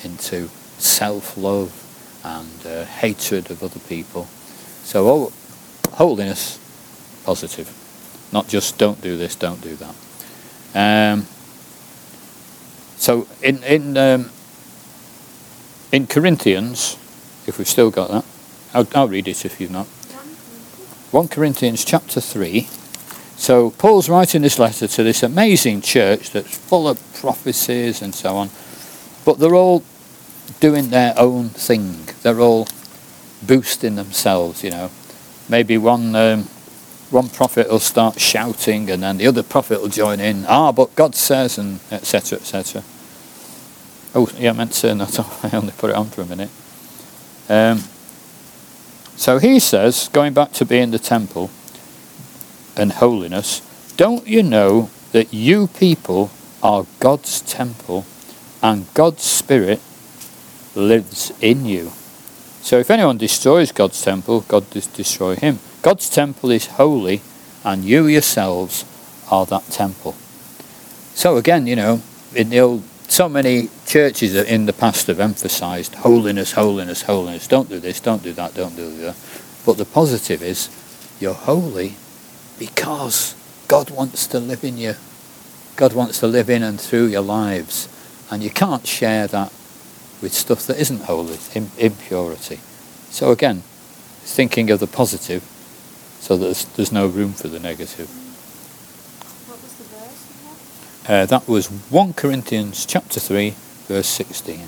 into self-love and uh, hatred of other people. So holiness, positive. Not just don't do this, don't do that. Um, so in in um, in Corinthians, if we've still got that, I'll, I'll read it if you've not. 1 Corinthians chapter 3. So Paul's writing this letter to this amazing church that's full of prophecies and so on, but they're all doing their own thing. They're all boosting themselves, you know. Maybe one um, one prophet will start shouting, and then the other prophet will join in. Ah, but God says, and etc. etc. Oh, yeah, I meant to turn that off. I only put it on for a minute. Um, so he says, going back to being the temple and holiness, don't you know that you people are God's temple and God's Spirit lives in you? So if anyone destroys God's temple, God does destroy him. God's temple is holy and you yourselves are that temple. So again, you know, in the old so many churches in the past have emphasized holiness, holiness, holiness. Don't do this, don't do that, don't do that. But the positive is you're holy because God wants to live in you. God wants to live in and through your lives. And you can't share that with stuff that isn't holy, impurity. So again, thinking of the positive so that there's, there's no room for the negative. What was the verse? Uh, that was 1 Corinthians chapter 3, verse 16.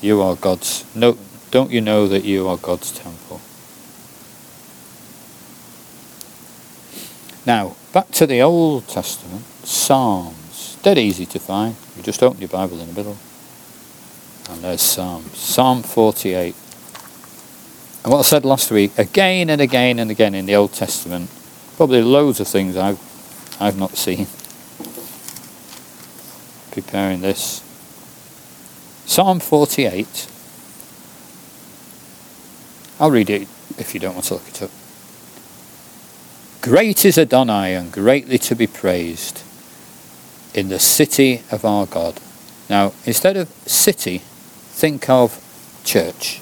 You are God's. No, don't you know that you are God's temple? Now, back to the Old Testament, Psalms. Dead easy to find. You just open your Bible in the middle. And there's Psalms. Psalm 48. And what I said last week, again and again and again in the Old Testament, probably loads of things I've, I've not seen. Preparing this. Psalm 48. I'll read it if you don't want to look it up. Great is Adonai and greatly to be praised in the city of our God. Now, instead of city, think of church.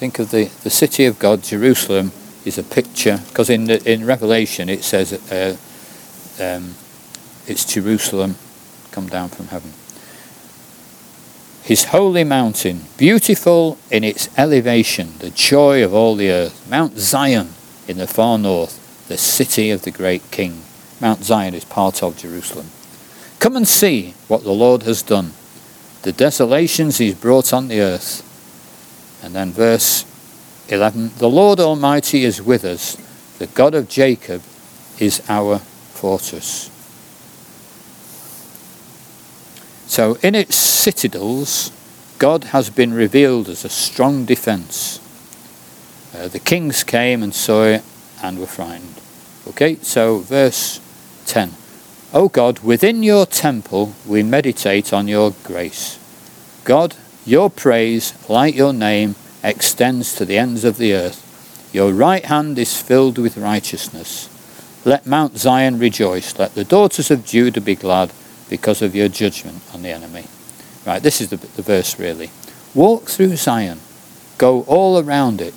Think of the, the city of God, Jerusalem, is a picture, because in, in Revelation it says uh, um, it's Jerusalem come down from heaven. His holy mountain, beautiful in its elevation, the joy of all the earth. Mount Zion in the far north, the city of the great king. Mount Zion is part of Jerusalem. Come and see what the Lord has done, the desolations he's brought on the earth. And then verse 11 The Lord Almighty is with us, the God of Jacob is our fortress. So, in its citadels, God has been revealed as a strong defense. Uh, the kings came and saw it and were frightened. Okay, so verse 10. O God, within your temple we meditate on your grace. God, your praise, like your name, extends to the ends of the earth. Your right hand is filled with righteousness. Let Mount Zion rejoice. Let the daughters of Judah be glad because of your judgment on the enemy. Right, this is the, the verse really. Walk through Zion. Go all around it.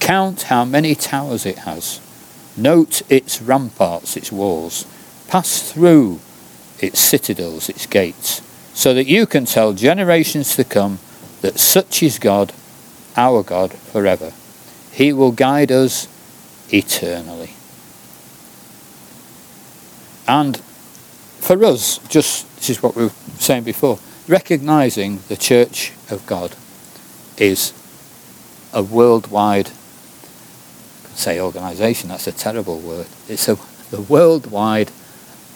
Count how many towers it has. Note its ramparts, its walls. Pass through its citadels, its gates so that you can tell generations to come that such is God, our God, forever. He will guide us eternally. And for us, just this is what we were saying before, recognizing the Church of God is a worldwide, say organization, that's a terrible word. It's a the worldwide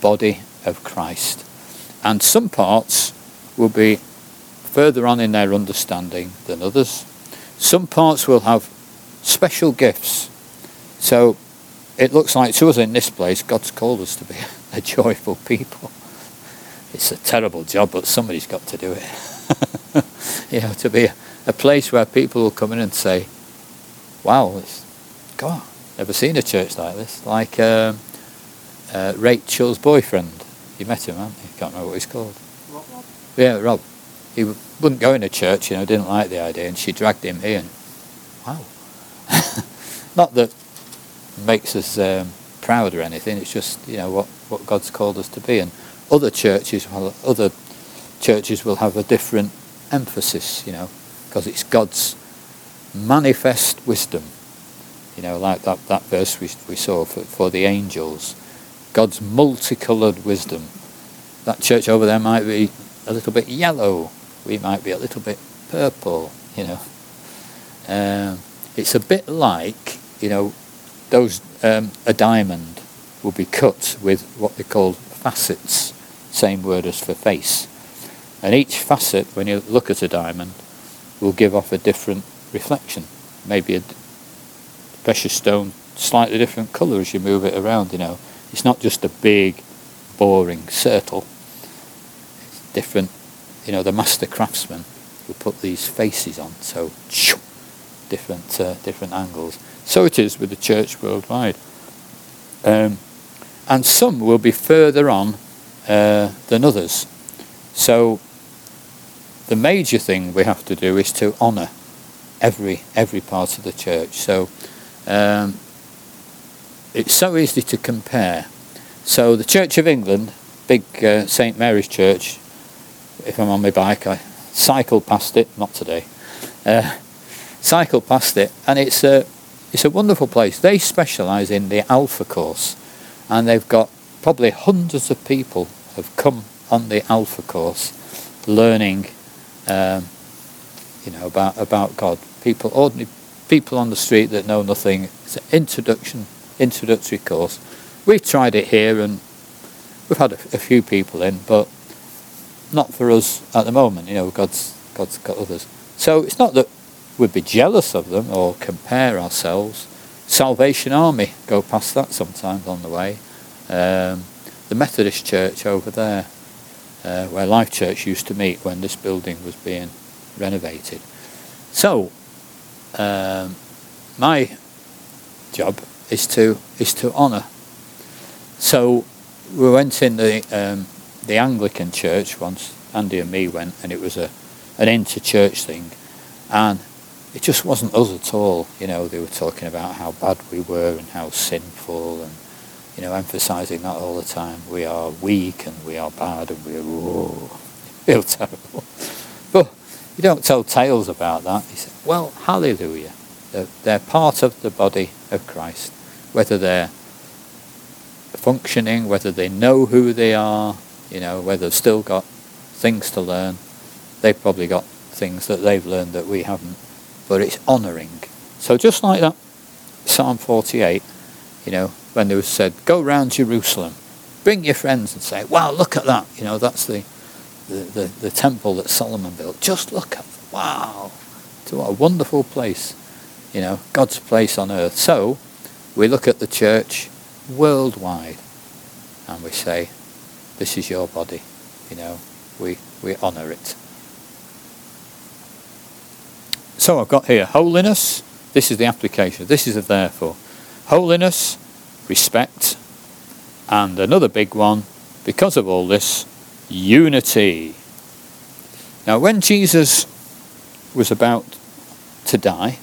body of Christ. And some parts will be further on in their understanding than others. Some parts will have special gifts. So it looks like to us in this place, God's called us to be a joyful people. It's a terrible job, but somebody's got to do it. you know, to be a, place where people will come in and say, wow, it's, God, never seen a church like this. Like um, uh, Rachel's boyfriend You met him, haven't you? Can't remember what he's called. Rob? Yeah, Rob. He w- wouldn't go in a church, you know, didn't like the idea, and she dragged him here. And, wow. Not that makes us um, proud or anything. It's just you know what what God's called us to be. And other churches, well, other churches will have a different emphasis, you know, because it's God's manifest wisdom. You know, like that, that verse we, we saw for, for the angels. God's multicoloured wisdom. That church over there might be a little bit yellow. We might be a little bit purple, you know. Um, it's a bit like, you know, those um, a diamond will be cut with what they call facets, same word as for face. And each facet, when you look at a diamond, will give off a different reflection. Maybe a precious stone, slightly different colour as you move it around, you know. It's not just a big, boring circle. It's different, you know, the master craftsman will put these faces on, so different, uh, different angles. So it is with the church worldwide. Um, and some will be further on uh, than others. So the major thing we have to do is to honour every every part of the church. So um, it's so easy to compare. So the Church of England, big uh, St Mary's Church. If I'm on my bike, I cycle past it. Not today. Uh, cycle past it, and it's a it's a wonderful place. They specialise in the Alpha course, and they've got probably hundreds of people have come on the Alpha course, learning, um, you know, about about God. People, ordinary people on the street that know nothing. It's an introduction, introductory course. We've tried it here, and we've had a, a few people in, but not for us at the moment. You know, God's God's got others. So it's not that we'd be jealous of them or compare ourselves. Salvation Army go past that sometimes on the way. Um, the Methodist Church over there, uh, where Life Church used to meet when this building was being renovated. So, um, my job is to is to honour. So, we went in the um, the Anglican Church once. Andy and me went, and it was a an inter-church thing, and it just wasn't us at all. You know, they were talking about how bad we were and how sinful, and you know, emphasising that all the time. We are weak and we are bad and we are whoa, feel terrible. But you don't tell tales about that. You say, well, hallelujah. They're, they're part of the body of Christ, whether they're functioning, whether they know who they are, you know, whether they've still got things to learn. They've probably got things that they've learned that we haven't, but it's honouring. So just like that, Psalm 48, you know, when they said, go round Jerusalem, bring your friends and say, wow, look at that. You know, that's the, the, the, the temple that Solomon built. Just look at, wow, what a wonderful place, you know, God's place on earth. So we look at the church worldwide and we say, this is your body, you know, we, we honour it. So I've got here holiness. This is the application. This is a therefore. Holiness, respect, and another big one, because of all this, unity. Now, when Jesus was about to die,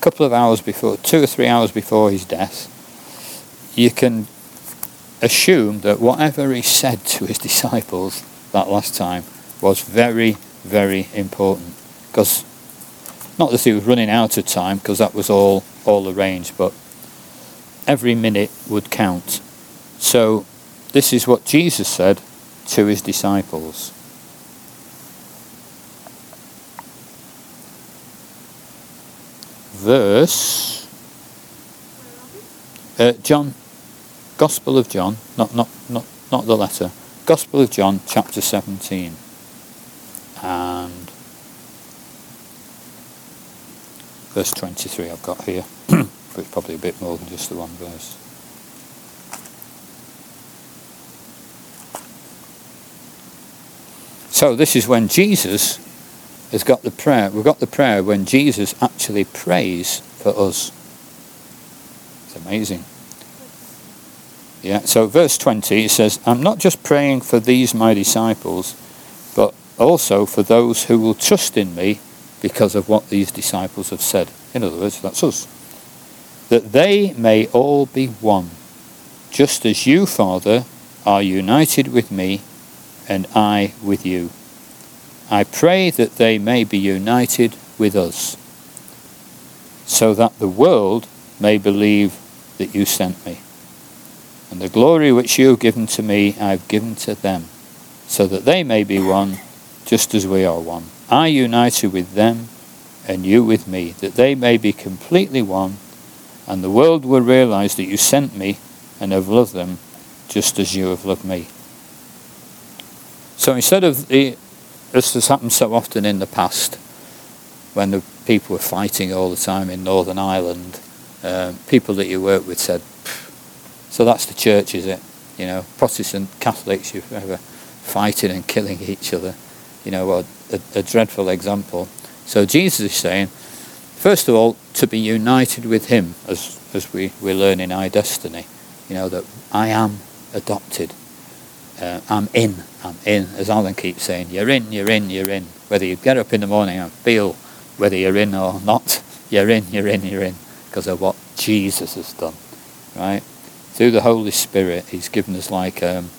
a couple of hours before, two or three hours before his death, you can assume that whatever he said to his disciples that last time was very, very important. Because not that he was running out of time, because that was all all arranged, but every minute would count. So this is what Jesus said to his disciples. Verse uh, John, Gospel of John, not not not not the letter. Gospel of John, chapter seventeen, and verse twenty-three. I've got here, but it's probably a bit more than just the one verse. So this is when Jesus has got the prayer. We've got the prayer when Jesus actually prays for us. It's amazing. Yeah, so verse 20 it says, I'm not just praying for these my disciples, but also for those who will trust in me because of what these disciples have said. In other words, that's us. That they may all be one, just as you, Father, are united with me and I with you. I pray that they may be united with us, so that the world may believe that you sent me. And the glory which you have given to me, I have given to them, so that they may be one, just as we are one. I united with them, and you with me, that they may be completely one, and the world will realize that you sent me and have loved them just as you have loved me. So instead of the, this has happened so often in the past, when the people were fighting all the time in Northern Ireland, um, people that you work with said, so that's the church, is it? You know, Protestant Catholics, you're ever fighting and killing each other. You know, a, a, a dreadful example. So Jesus is saying, first of all, to be united with Him, as, as we, we learn in iDestiny. You know, that I am adopted. Uh, I'm in, I'm in. As Alan keeps saying, you're in, you're in, you're in. Whether you get up in the morning and feel whether you're in or not, you're in, you're in, you're in. Because of what Jesus has done. Right? through the Holy Spirit, He's given us like, um,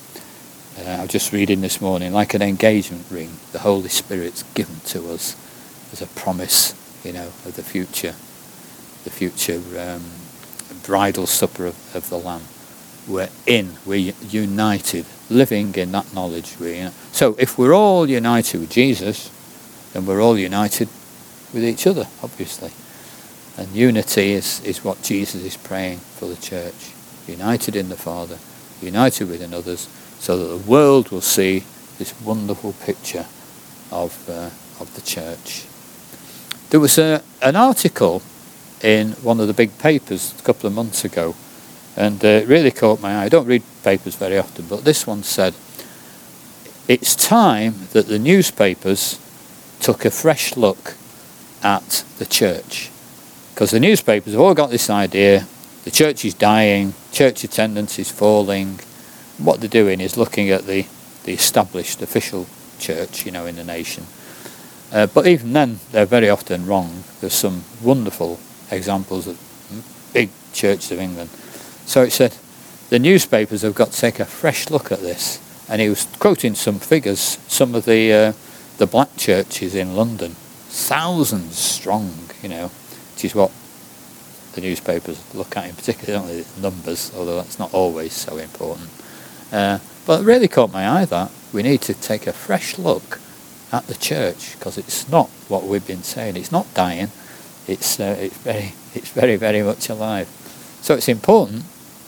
uh, I was just reading this morning, like an engagement ring. The Holy Spirit's given to us as a promise, you know, of the future, the future um, bridal supper of, of, the Lamb. We're in, we're united, living in that knowledge. So if we're all united with Jesus, then we're all united with each other, obviously. And unity is, is what Jesus is praying for the church united in the Father, united with others, so that the world will see this wonderful picture of, uh, of the church. There was a, an article in one of the big papers a couple of months ago, and uh, it really caught my eye. I don't read papers very often, but this one said, It's time that the newspapers took a fresh look at the church. Because the newspapers have all got this idea the church is dying, church attendance is falling. What they're doing is looking at the, the established official church, you know, in the nation. Uh, but even then, they're very often wrong. There's some wonderful examples of big churches of England. So it said the newspapers have got to take a fresh look at this. And he was quoting some figures, some of the uh, the black churches in London, thousands strong, you know, which is what the newspapers look at in particular, only numbers, although that's not always so important. Uh, but it really caught my eye that we need to take a fresh look at the church because it's not what we've been saying. It's not dying. It's uh, it's very it's very very much alive. So it's important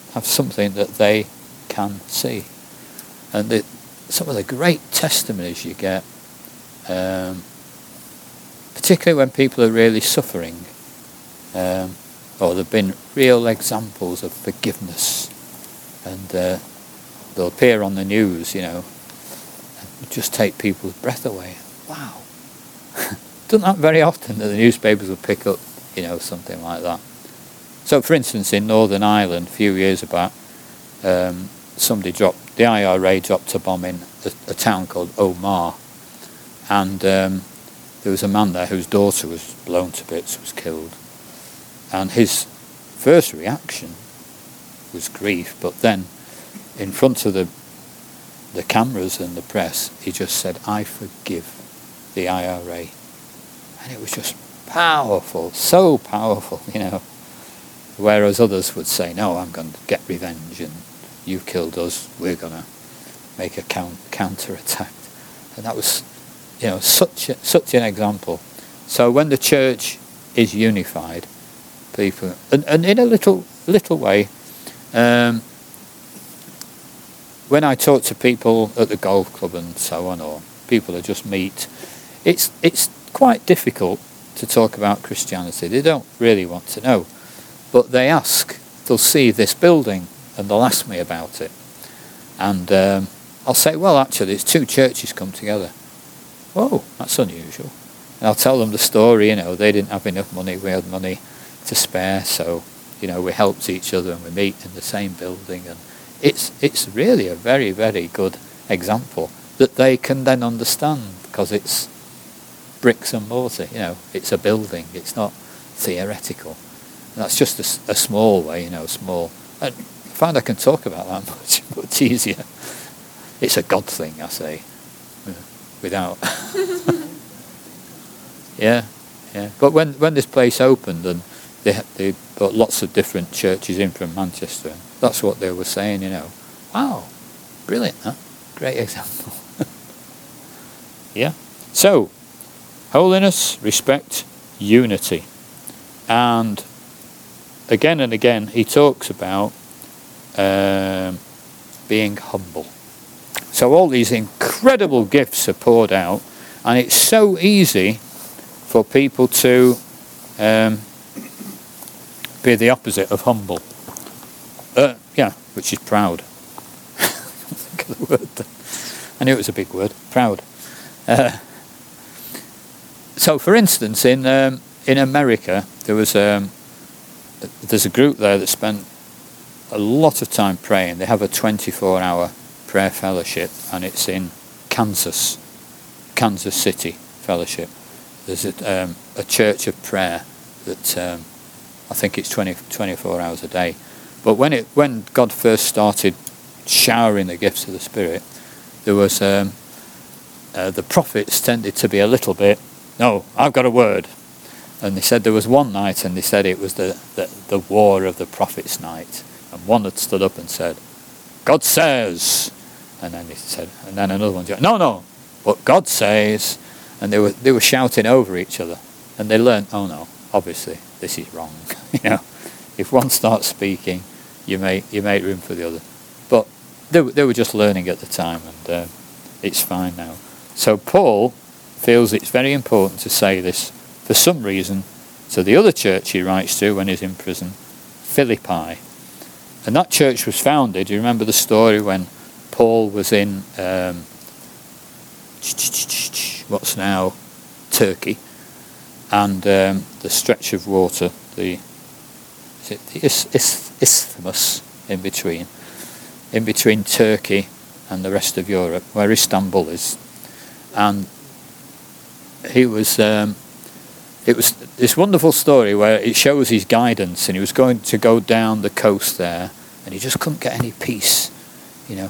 to have something that they can see. And the, some of the great testimonies you get, um, particularly when people are really suffering. Um, or there have been real examples of forgiveness, and uh, they'll appear on the news, you know, and just take people's breath away. Wow. Doesn't happen very often that the newspapers will pick up, you know, something like that. So, for instance, in Northern Ireland, a few years back, um, somebody dropped, the IRA dropped a bomb in a, a town called Omagh, and um, there was a man there whose daughter was blown to bits, was killed. And his first reaction was grief, but then in front of the the cameras and the press, he just said, I forgive the IRA. And it was just powerful, so powerful, you know. Whereas others would say, no, I'm going to get revenge and you killed us, we're going to make a count, counter-attack. And that was, you know, such, a, such an example. So when the church is unified, people, and, and in a little little way. Um, when I talk to people at the golf club and so on, or people that just meet, it's it's quite difficult to talk about Christianity. They don't really want to know, but they ask. They'll see this building and they'll ask me about it, and um, I'll say, well, actually, it's two churches come together. Oh, that's unusual. And I'll tell them the story. You know, they didn't have enough money. We had money to spare. So, you know, we helped each other and we meet in the same building and it's it's really a very very good example that they can then understand because it's bricks and mortar. You know, it's a building. It's not theoretical. That's just a small way. You know, small. I find I can talk about that much much easier. It's a God thing, I say, without. yeah, yeah. But when when this place opened and they they brought lots of different churches in from Manchester, that's what they were saying. You know, wow, brilliant, huh? Great example. yeah. So, holiness, respect, unity, and again and again he talks about um, being humble. So all these incredible gifts are poured out, and it's so easy for people to um, be the opposite of humble. Uh, yeah, which is proud. I knew it was a big word. Proud. Uh, so, for instance, in um, in America, there was um, there's a group there that spent a lot of time praying. They have a 24-hour prayer fellowship, and it's in Kansas, Kansas City Fellowship. There's a, um, a church of prayer that um, I think it's 20, 24 hours a day. But when it when God first started showering the gifts of the Spirit, there was um, uh, the prophets tended to be a little bit. No, I've got a word. And they said there was one night, and they said it was the, the, the war of the prophets' night. And one had stood up and said, God says. And then he said, and then another one said, No, no, what God says. And they were they were shouting over each other, and they learned, oh no, obviously this is wrong. you know, if one starts speaking, you make you make room for the other. But they they were just learning at the time, and uh, it's fine now. So Paul feels it's very important to say this for some reason to the other church he writes to when he's in prison, Philippi. And that church was founded, you remember the story when Paul was in um, what's now Turkey, and um, the stretch of water, the is it the is, is, isthmus in between, in between Turkey and the rest of Europe, where Istanbul is, and he was. Um, it was this wonderful story where it shows his guidance, and he was going to go down the coast there, and he just couldn't get any peace. You know,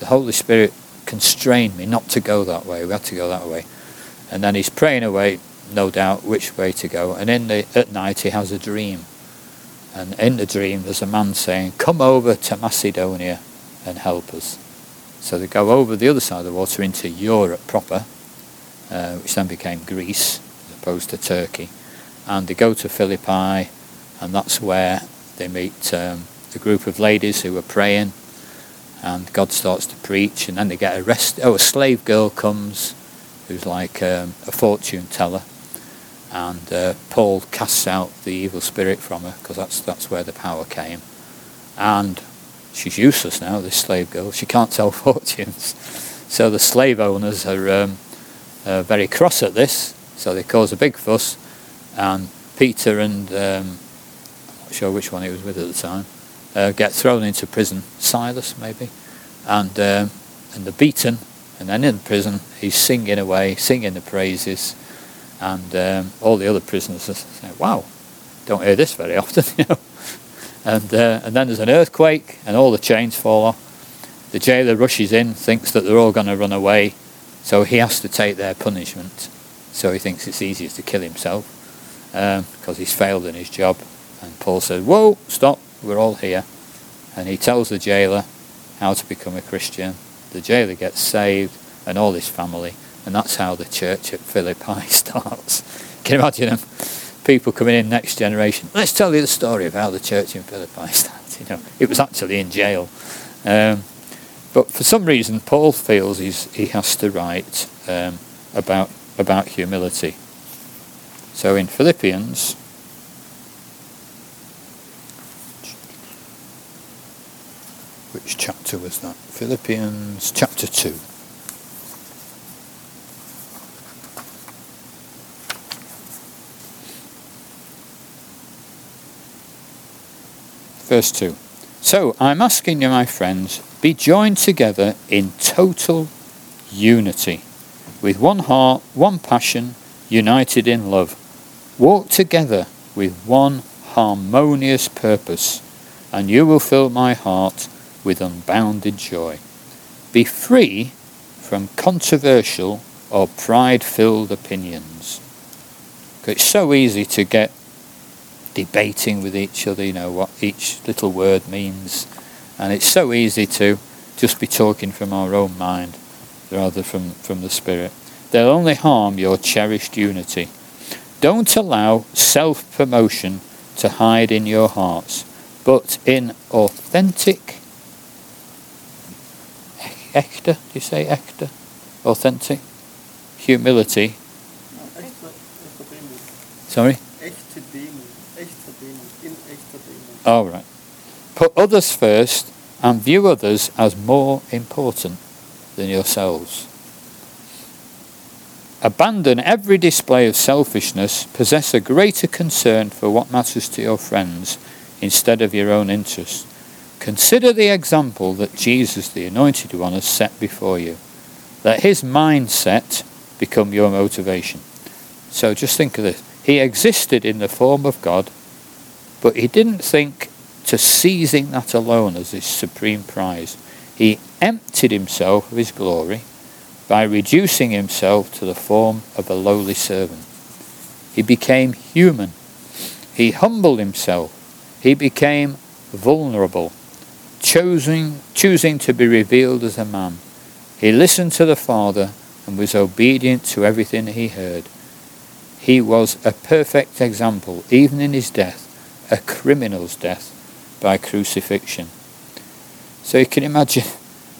the Holy Spirit constrained me not to go that way. We had to go that way, and then he's praying away, no doubt, which way to go. And in the at night he has a dream, and in the dream there's a man saying, "Come over to Macedonia and help us." So they go over the other side of the water into Europe proper, uh, which then became Greece opposed to Turkey, and they go to Philippi, and that's where they meet um, a group of ladies who are praying, and God starts to preach, and then they get arrested. Oh, a slave girl comes, who's like um, a fortune teller, and uh, Paul casts out the evil spirit from her because that's that's where the power came, and she's useless now. This slave girl, she can't tell fortunes, so the slave owners are um, uh, very cross at this. So they cause a big fuss, and Peter and um, I'm not sure which one he was with at the time uh, get thrown into prison. Silas maybe, and um, and they're beaten, and then in prison he's singing away, singing the praises, and um, all the other prisoners are saying, "Wow, don't hear this very often," you know. And uh, and then there's an earthquake, and all the chains fall off. The jailer rushes in, thinks that they're all going to run away, so he has to take their punishment. So he thinks it's easiest to kill himself because he's failed in his job. And Paul says, "Whoa, stop! We're all here." And he tells the jailer how to become a Christian. The jailer gets saved, and all his family, and that's how the church at Philippi starts. Can you imagine them? People coming in next generation. Let's tell you the story of how the church in Philippi started. You know, it was actually in jail. Um, but for some reason, Paul feels he has to write um, about about humility. So in Philippians, which chapter was that? Philippians chapter 2. Verse 2. So I'm asking you, my friends, be joined together in total unity, with one heart, one passion, united in love. Walk together with one harmonious purpose, and you will fill my heart with unbounded joy. Be free from controversial or pride filled opinions. It's so easy to get debating with each other, you know, what each little word means. And it's so easy to just be talking from our own mind rather from, from the Spirit. They'll only harm your cherished unity. Don't allow self promotion to hide in your hearts, but in authentic, ecta, do you say ecta? Authentic humility. Echte, echte Demut. Sorry? All right. Put others first and view others as more important than yourselves. Abandon every display of selfishness, possess a greater concern for what matters to your friends instead of your own interests. Consider the example that Jesus, the Anointed One, has set before you. Let his mindset become your motivation. So just think of this. He existed in the form of God, but he didn't think to seizing that alone as his supreme prize. He emptied himself of his glory by reducing himself to the form of a lowly servant. He became human. He humbled himself. He became vulnerable, choosing, choosing to be revealed as a man. He listened to the Father and was obedient to everything he heard. He was a perfect example, even in his death, a criminal's death by crucifixion. So you can imagine,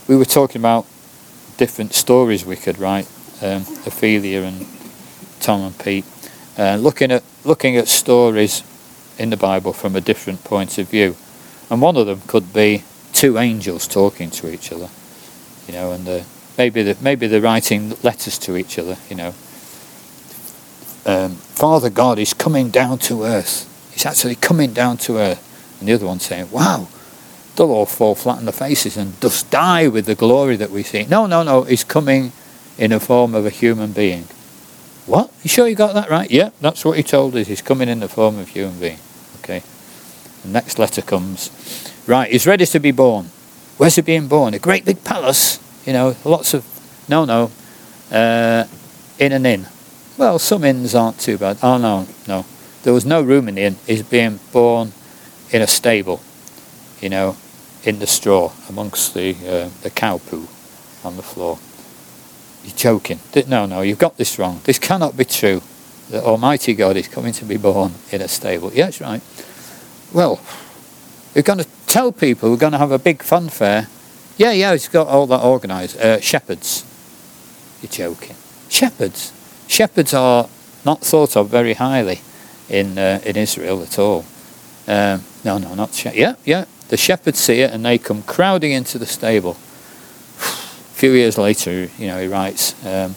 we were talking about different stories we could write, um, Ophelia and Tom and Pete, uh, looking at looking at stories in the Bible from a different point of view, and one of them could be two angels talking to each other, you know, and maybe the, maybe they're writing letters to each other, you know. Um, Father God is coming down to earth. He's actually coming down to earth, and the other one saying, "Wow." They'll all fall flat on their faces and just die with the glory that we see. No, no, no, he's coming in the form of a human being. What? You sure you got that right? Yeah, that's what he told us. He's coming in the form of a human being. Okay. The next letter comes. Right, he's ready to be born. Where's he being born? A great big palace. You know, lots of. No, no. Uh, in an inn. Well, some inns aren't too bad. Oh, no, no. There was no room in the inn. He's being born in a stable. You know, in the straw amongst the uh, the cow poo on the floor. You're joking. No, no, you've got this wrong. This cannot be true. The Almighty God is coming to be born in a stable. That's right. Well, we're going to tell people we're going to have a big fun fair. Yeah, yeah, it's got all that organised. Uh, shepherds. You're joking. Shepherds. Shepherds are not thought of very highly in uh, in Israel at all. Um, no, no, not shepherds. Yeah, yeah. The shepherds see it and they come crowding into the stable. A few years later, you know, he writes, um,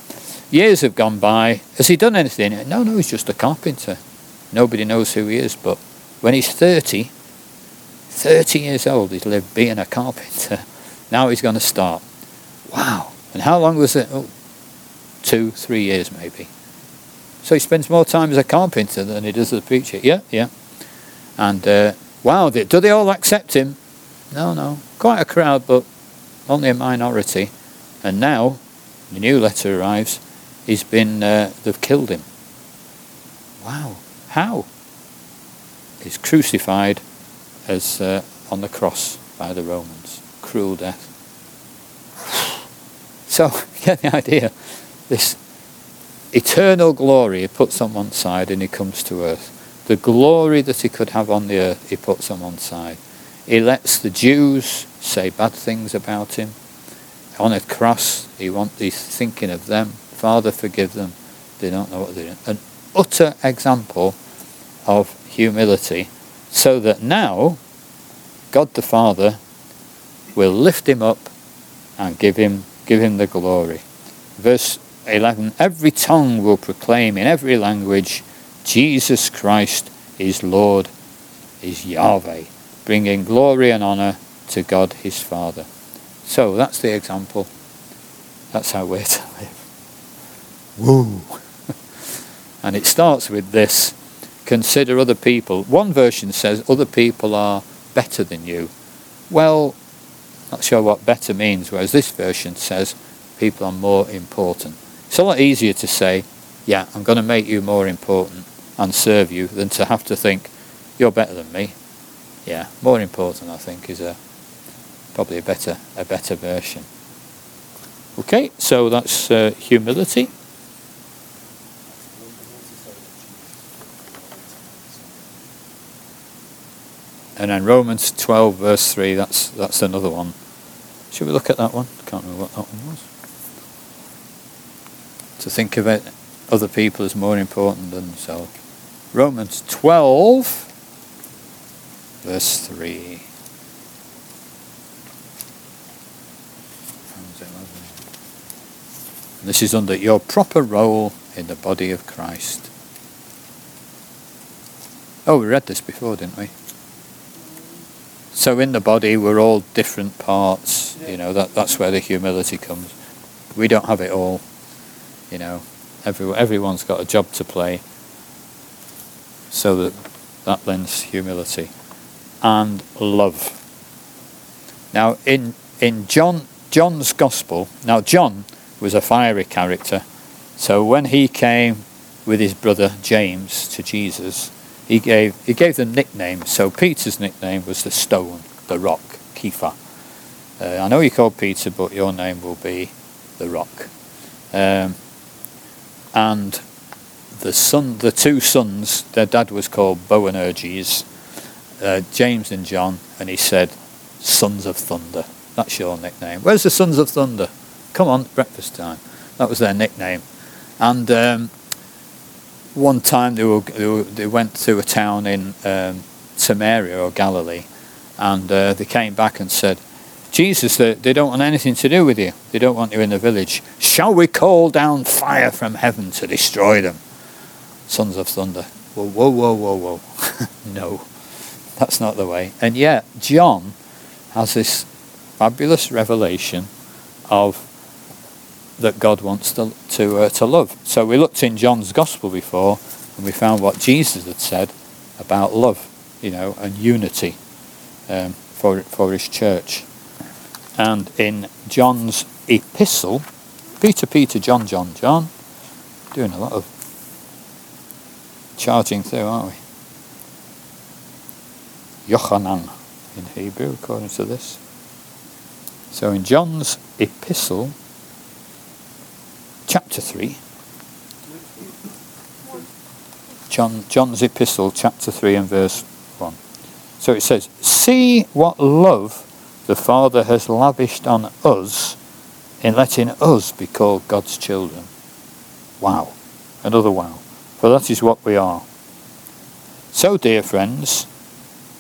years have gone by. Has he done anything? No, no, he's just a carpenter. Nobody knows who he is, but when he's 30, 30 years old, he's lived being a carpenter. Now he's going to start. Wow. And how long was it? Oh, two, three years maybe. So he spends more time as a carpenter than he does as a preacher. Yeah, yeah. And uh, wow, do they all accept him? No, no. Quite a crowd, but only a minority. And now, the new letter arrives, he's been, uh, they've killed him. Wow. How? He's crucified as uh, on the cross by the Romans. Cruel death. So, get the idea. This eternal glory he puts on one side and he comes to earth. The glory that he could have on the earth he puts on one side. He lets the Jews say bad things about him. On a cross, he wants he's thinking of them. Father, forgive them. They don't know what they're doing. An utter example of humility, so that now God the Father will lift him up and give him give him the glory. Verse 11 Every tongue will proclaim in every language Jesus Christ is Lord, is Yahweh, bringing glory and honour to God his Father. So that's the example. That's how we're to live. Woo! and it starts with this consider other people. One version says other people are better than you. Well, not sure what better means, whereas this version says people are more important. It's a lot easier to say, yeah, I'm going to make you more important and serve you than to have to think, you're better than me. Yeah, more important, I think, is a probably a better a better version. Okay, so that's uh, humility. And then Romans 12 verse 3, that's that's another one. Should we look at that one? Can't remember what that one was. To think of it, other people as more important than self. Romans 12 verse 3. This is under your proper role in the body of Christ. Oh, we read this before, didn't we? So in the body, we're all different parts. You know that that's where the humility comes. We don't have it all. You know, every, everyone's got a job to play. So that that lends humility and love. Now in in John John's gospel, now John was a fiery character. So when he came with his brother James to Jesus, he gave he gave them nicknames. So Peter's nickname was the stone, the rock, Kepha. Uh, I know you called Peter, but your name will be the rock. Um, and the son, the two sons, their dad was called Boanerges, uh, James and John, and he said, "Sons of Thunder." That's your nickname. Where's the Sons of Thunder? Come on, breakfast time. That was their nickname. And um, one time they, were, they, were, they, went to a town in um, Samaria or Galilee, and uh, they came back and said, Jesus, they, they don't want anything to do with you. They don't want you in the village. Shall we call down fire from heaven to destroy them? Sons of thunder. Whoa, whoa, whoa, whoa, whoa. no, that's not the way. And yet, John has this fabulous revelation of that God wants to to, uh, to love. So we looked in John's Gospel before, and we found what Jesus had said about love, you know, and unity um, for for His church. And in John's epistle, Peter, Peter, John, John, John, doing a lot of charging through, aren't we? Yochanan in Hebrew, according to this. So in John's epistle, chapter 3. John, John's epistle, chapter 3 and verse 1. So it says, See what love the Father has lavished on us in letting us be called God's children. Wow. Another wow. For that is what we are. So, dear friends,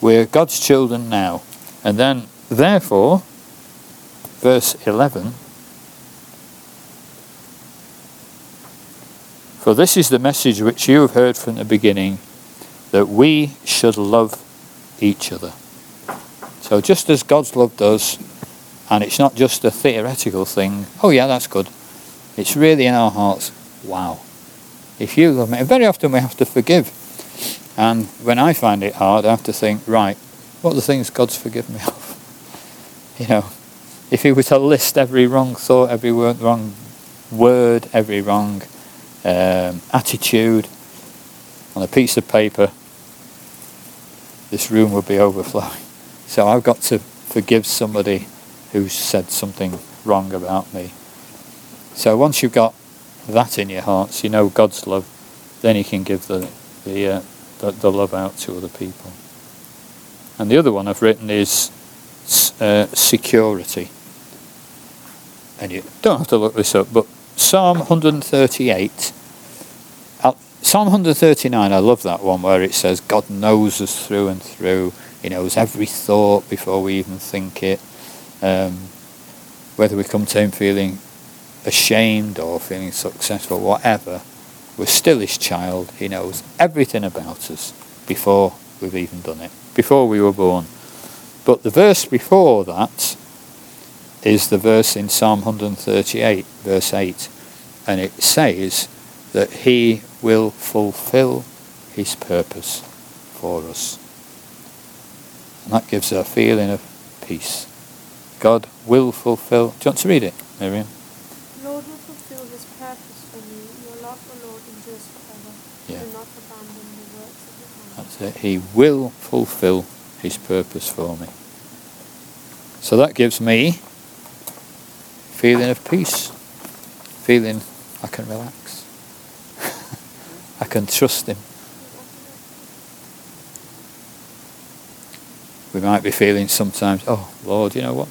we're God's children now. And then, therefore, verse 11 For this is the message which you have heard from the beginning, that we should love each other. So just as God's loved us, and it's not just a theoretical thing, oh yeah, that's good. It's really in our hearts, wow. If you love me, very often we have to forgive. And when I find it hard, I have to think, right, what are the things God's forgiven me of? You know, if he were to list every wrong thought, every wrong word, every wrong um, attitude on a piece of paper, this room would be overflowing. So I've got to forgive somebody who's said something wrong about me. So once you've got that in your hearts, you know God's love, then you can give the the, uh, the, the love out to other people. And the other one I've written is uh, security. And you don't have to look this up, but Psalm 138 Psalm 139, I love that one where it says, God knows us through and through. He knows every thought before we even think it. Um, whether we come to Him feeling ashamed or feeling successful, whatever, we're still His child. He knows everything about us before we've even done it, before we were born. But the verse before that is the verse in Psalm 138, verse 8. And it says that he will fulfill his purpose for us. And that gives a feeling of peace. God will fulfill. Do you want to read it, Miriam? Lord will fulfill his purpose for you. Your love, O Lord, endures forever. Yeah. Do not abandon the works of it. He will fulfill his purpose for me. So that gives me feeling of peace, feeling I can relax. I can trust him. We might be feeling sometimes, oh Lord, you know what?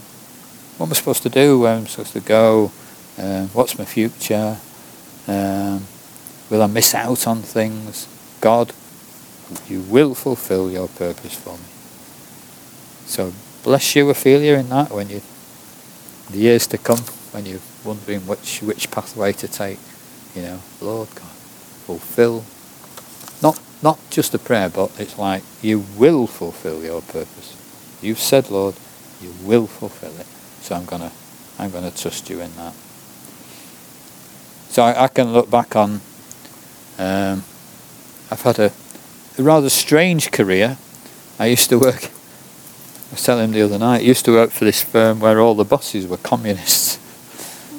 What am I supposed to do? Where am I supposed to go? Um, what's my future? Um, will I miss out on things? God, you will fulfill your purpose for me. So bless you, Ophelia, in that when you, the years to come, when you're wondering which which pathway to take, you know, Lord God, fulfill. Not not just a prayer, but it's like you will fulfill your purpose. You've said, Lord, you will fulfill it. So I'm gonna I'm gonna trust you in that. So I, I can look back on. Um, I've had a, a rather strange career. I used to work. I was telling him the other night. I used to work for this firm where all the bosses were communists.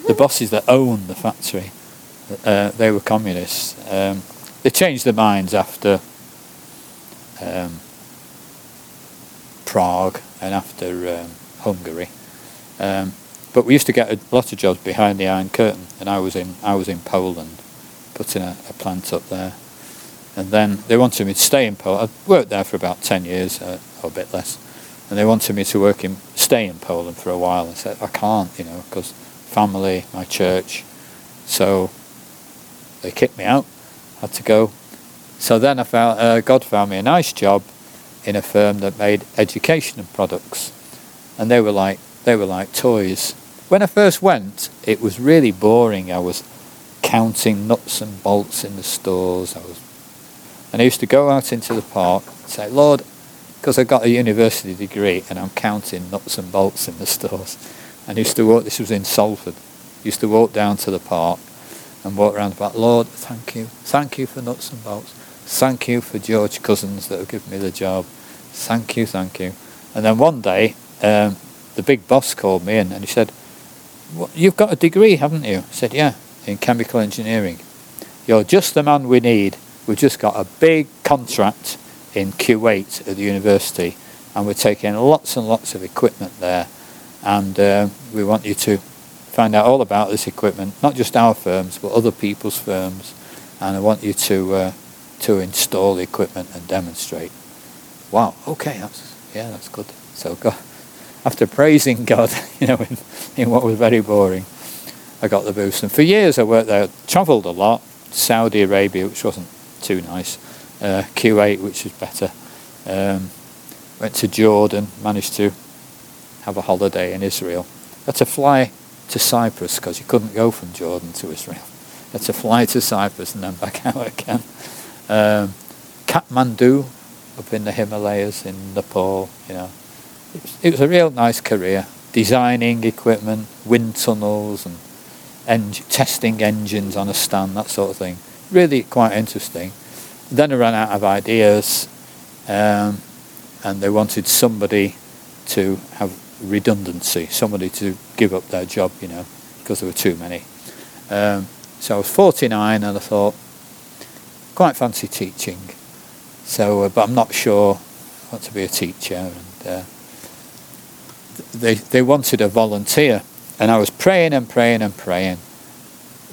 the bosses that owned the factory, uh, they were communists. Um, they changed their minds after um, Prague and after um, Hungary. Um, but we used to get a lot of jobs behind the Iron Curtain, and I was in I was in Poland, putting a, a plant up there, and then they wanted me to stay in Poland. I worked there for about ten years, uh, or a bit less, and they wanted me to work in stay in Poland for a while. I said I can't, you know, because family, my church, so they kicked me out. Had to go. So then I found uh, God found me a nice job in a firm that made educational products, and they were like they were like toys. When I first went, it was really boring. I was counting nuts and bolts in the stores. I was, and I used to go out into the park and say, Lord, because I got a university degree and I'm counting nuts and bolts in the stores. And I used to walk. This was in Salford. Used to walk down to the park and walk around park. Lord, thank you, thank you for nuts and bolts. Thank you for George Cousins that have given me the job. Thank you, thank you. And then one day, um, the big boss called me in and he said, "What- You've got a degree, haven't you? I said, Yeah, in chemical engineering. You're just the man we need. We've just got a big contract in Kuwait at the university and we're taking lots and lots of equipment there. And uh, we want you to find out all about this equipment, not just our firms, but other people's firms. And I want you to uh, to install the equipment and demonstrate. Wow, okay, that's yeah, that's good. So God, after praising God, you know, in, in what was very boring, I got the boost. And for years I worked there, travelled a lot, Saudi Arabia, which wasn't too nice, uh, Kuwait, which was better. Um, went to Jordan, managed to have a holiday in Israel. Had to fly to Cyprus because you couldn't go from Jordan to Israel. Had to fly to Cyprus and then back out again. Um, Kathmandu, up in the Himalayas in Nepal, you know. It was, it was a real nice career. Designing equipment, wind tunnels and eng- testing engines on a stand, that sort of thing. Really quite interesting. Then I ran out of ideas um, and they wanted somebody to have redundancy, somebody to give up their job, you know, because there were too many. Um, so I was 49 and I thought, quite fancy teaching. So, uh, but I'm not sure I want to be a teacher. And uh, they they wanted a volunteer, and I was praying and praying and praying.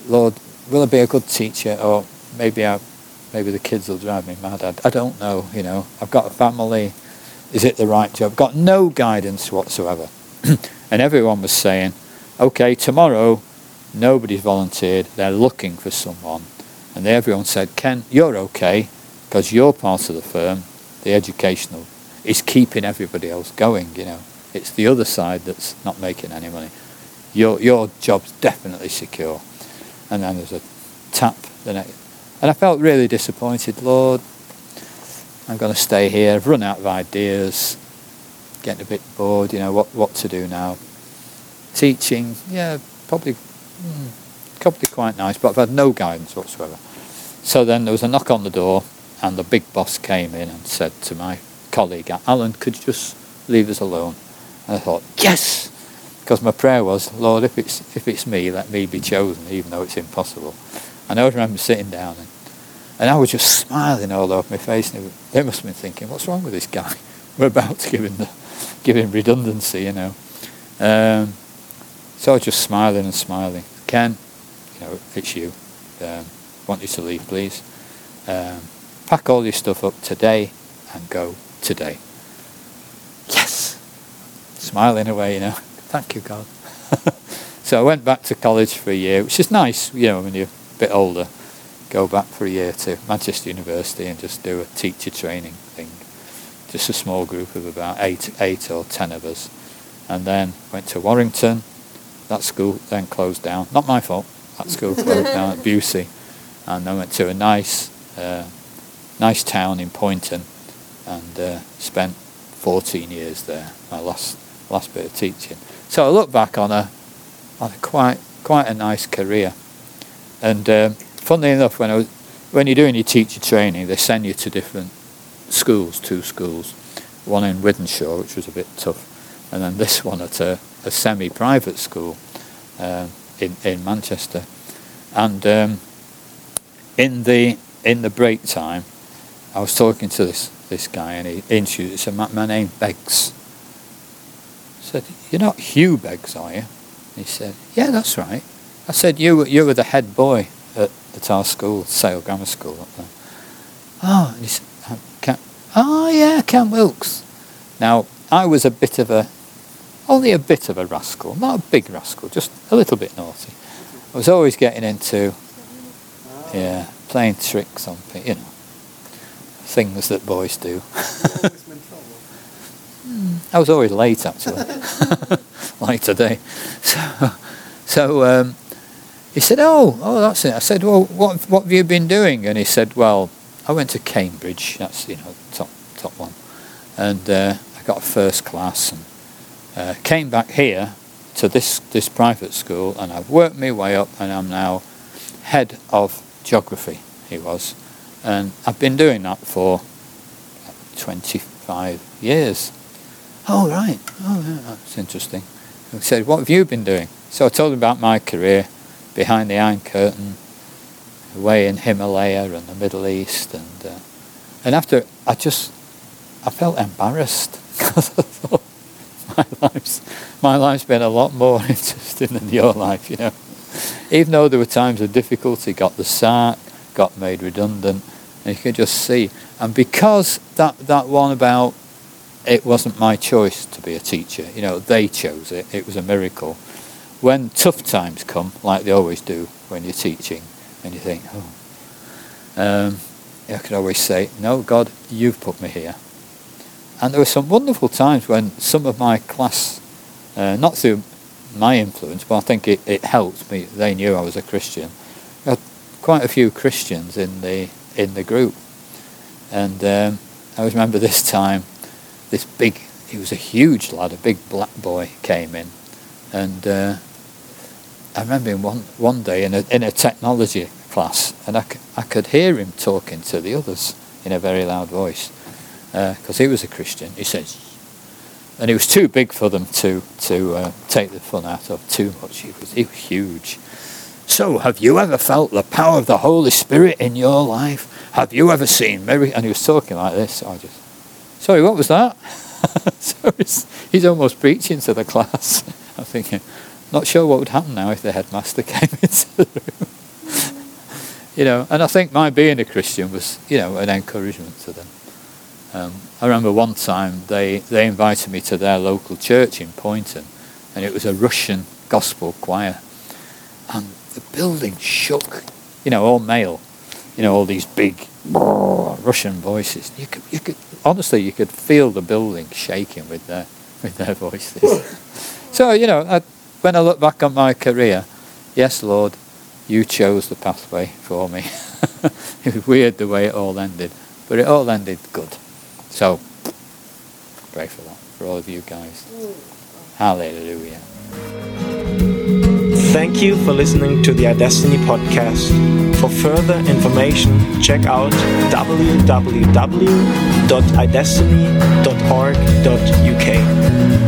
Lord, will I be a good teacher, or maybe I, maybe the kids will drive me mad. I, I don't know. You know, I've got a family. Is it the right job? I've got no guidance whatsoever. and everyone was saying, okay, tomorrow nobody's volunteered. They're looking for someone. And everyone said, Ken, you're okay because you're part of the firm. The educational is keeping everybody else going, you know. It's the other side that's not making any money. Your, your job's definitely secure. And then there's a tap the next. And I felt really disappointed. Lord, I'm going to stay here. I've run out of ideas. getting a bit bored. You know what what to do now. Teaching, yeah, probably hmm, probably quite nice, but I've had no guidance whatsoever. So then there was a knock on the door, and the big boss came in and said to my colleague, Alan, could you just leave us alone? And I thought, yes, because my prayer was, Lord, if it's if it's me, let me be chosen, even though it's impossible. And I remember sitting down and, and I was just smiling all over my face, and they must have been thinking, what's wrong with this guy? We're about to give him the give him redundancy, you know. Um, so I was just smiling and smiling. Ken, you know, it's you. Um, want you to leave, please. Um, pack all your stuff up today and go today. Yes! Smiling away, you know. Thank you, God. so I went back to college for a year, which is nice, you know, when you're a bit older. Go back for a year to Manchester University and just do a teacher training thing. Just a small group of about eight, eight or ten of us. And then went to Warrington, that school then closed down. Not my fault. That school closed down at Bewsey, and I went to a nice, uh, nice town in Poynton, and uh, spent 14 years there. My last last bit of teaching. So I look back on a on a quite quite a nice career. And um, funnily enough, when I was when you're doing your teacher training, they send you to different schools, two schools, one in Wythenshawe, which was a bit tough, and then this one at a, a semi-private school uh, in in Manchester, and um, in the in the break time, I was talking to this this guy, and he introduced. He "My, my name Beggs." Said, "You're not Hugh Beggs, are you?" He said, "Yeah, that's right." I said, "You were you were the head boy at, at our school, Sale Grammar School up there." Oh, and he said, "Uh, Cam, "Oh yeah, Cam Wilks." Now I was a bit of a only a bit of a rascal, not a big rascal, just a little bit naughty. I was always getting into, yeah, playing tricks on you know, things that boys do. I was always late actually, like today. So, so um, he said, "Oh, oh, that's it." I said, "Well, what what have you been doing?" And he said, "Well, I went to Cambridge. That's you know top top one, and uh, I got first class and." Uh, came back here to this, this private school and I've worked my way up and I'm now head of geography, he was. And I've been doing that for 25 years. Oh, right. Oh, yeah, that's interesting. He said, what have you been doing? So I told him about my career behind the Iron Curtain, away in Himalaya and the Middle East. And, uh, and after, I just, I felt embarrassed because I thought, my life's my life's been a lot more interesting than your life, you know. Even though there were times of difficulty, got the sack, got made redundant, and you could just see. And because that that one about it wasn't my choice to be a teacher, you know, they chose it. It was a miracle. When tough times come, like they always do when you're teaching, and you think, oh, um, I could always say, no, God, you've put me here. And there were some wonderful times when some of my class, uh, not through my influence, but I think it, it helped me. They knew I was a Christian. We had quite a few Christians in the in the group, and um, I always remember this time, this big, he was a huge lad, a big black boy came in, and uh, I remember him one one day in a in a technology class, and I, I could hear him talking to the others in a very loud voice because he was a Christian. He says, and he was too big for them to to uh, take the fun out of too much. He was, he was huge. So, have you ever felt the power of the Holy Spirit in your life? Have you ever seen Mary? And he was talking like this. So I just, sorry, what was that? so he's, almost preaching to the class. I'm thinking, not sure what would happen now if the headmaster came into the room. you know, and I think my being a Christian was, you know, an encouragement to them. Um, I remember one time they, they invited me to their local church in Poynton, and it was a Russian gospel choir. And the building shook, you know, all male, you know, all these big Russian voices. You could, you could, honestly, you could feel the building shaking with their, with their voices. so, you know, I, when I look back on my career, yes, Lord, you chose the pathway for me. it was weird the way it all ended, but it all ended good. So, pray for that, for all of you guys. Mm. Hallelujah. Thank you for listening to the iDestiny podcast. For further information, check out www.idestiny.org.uk.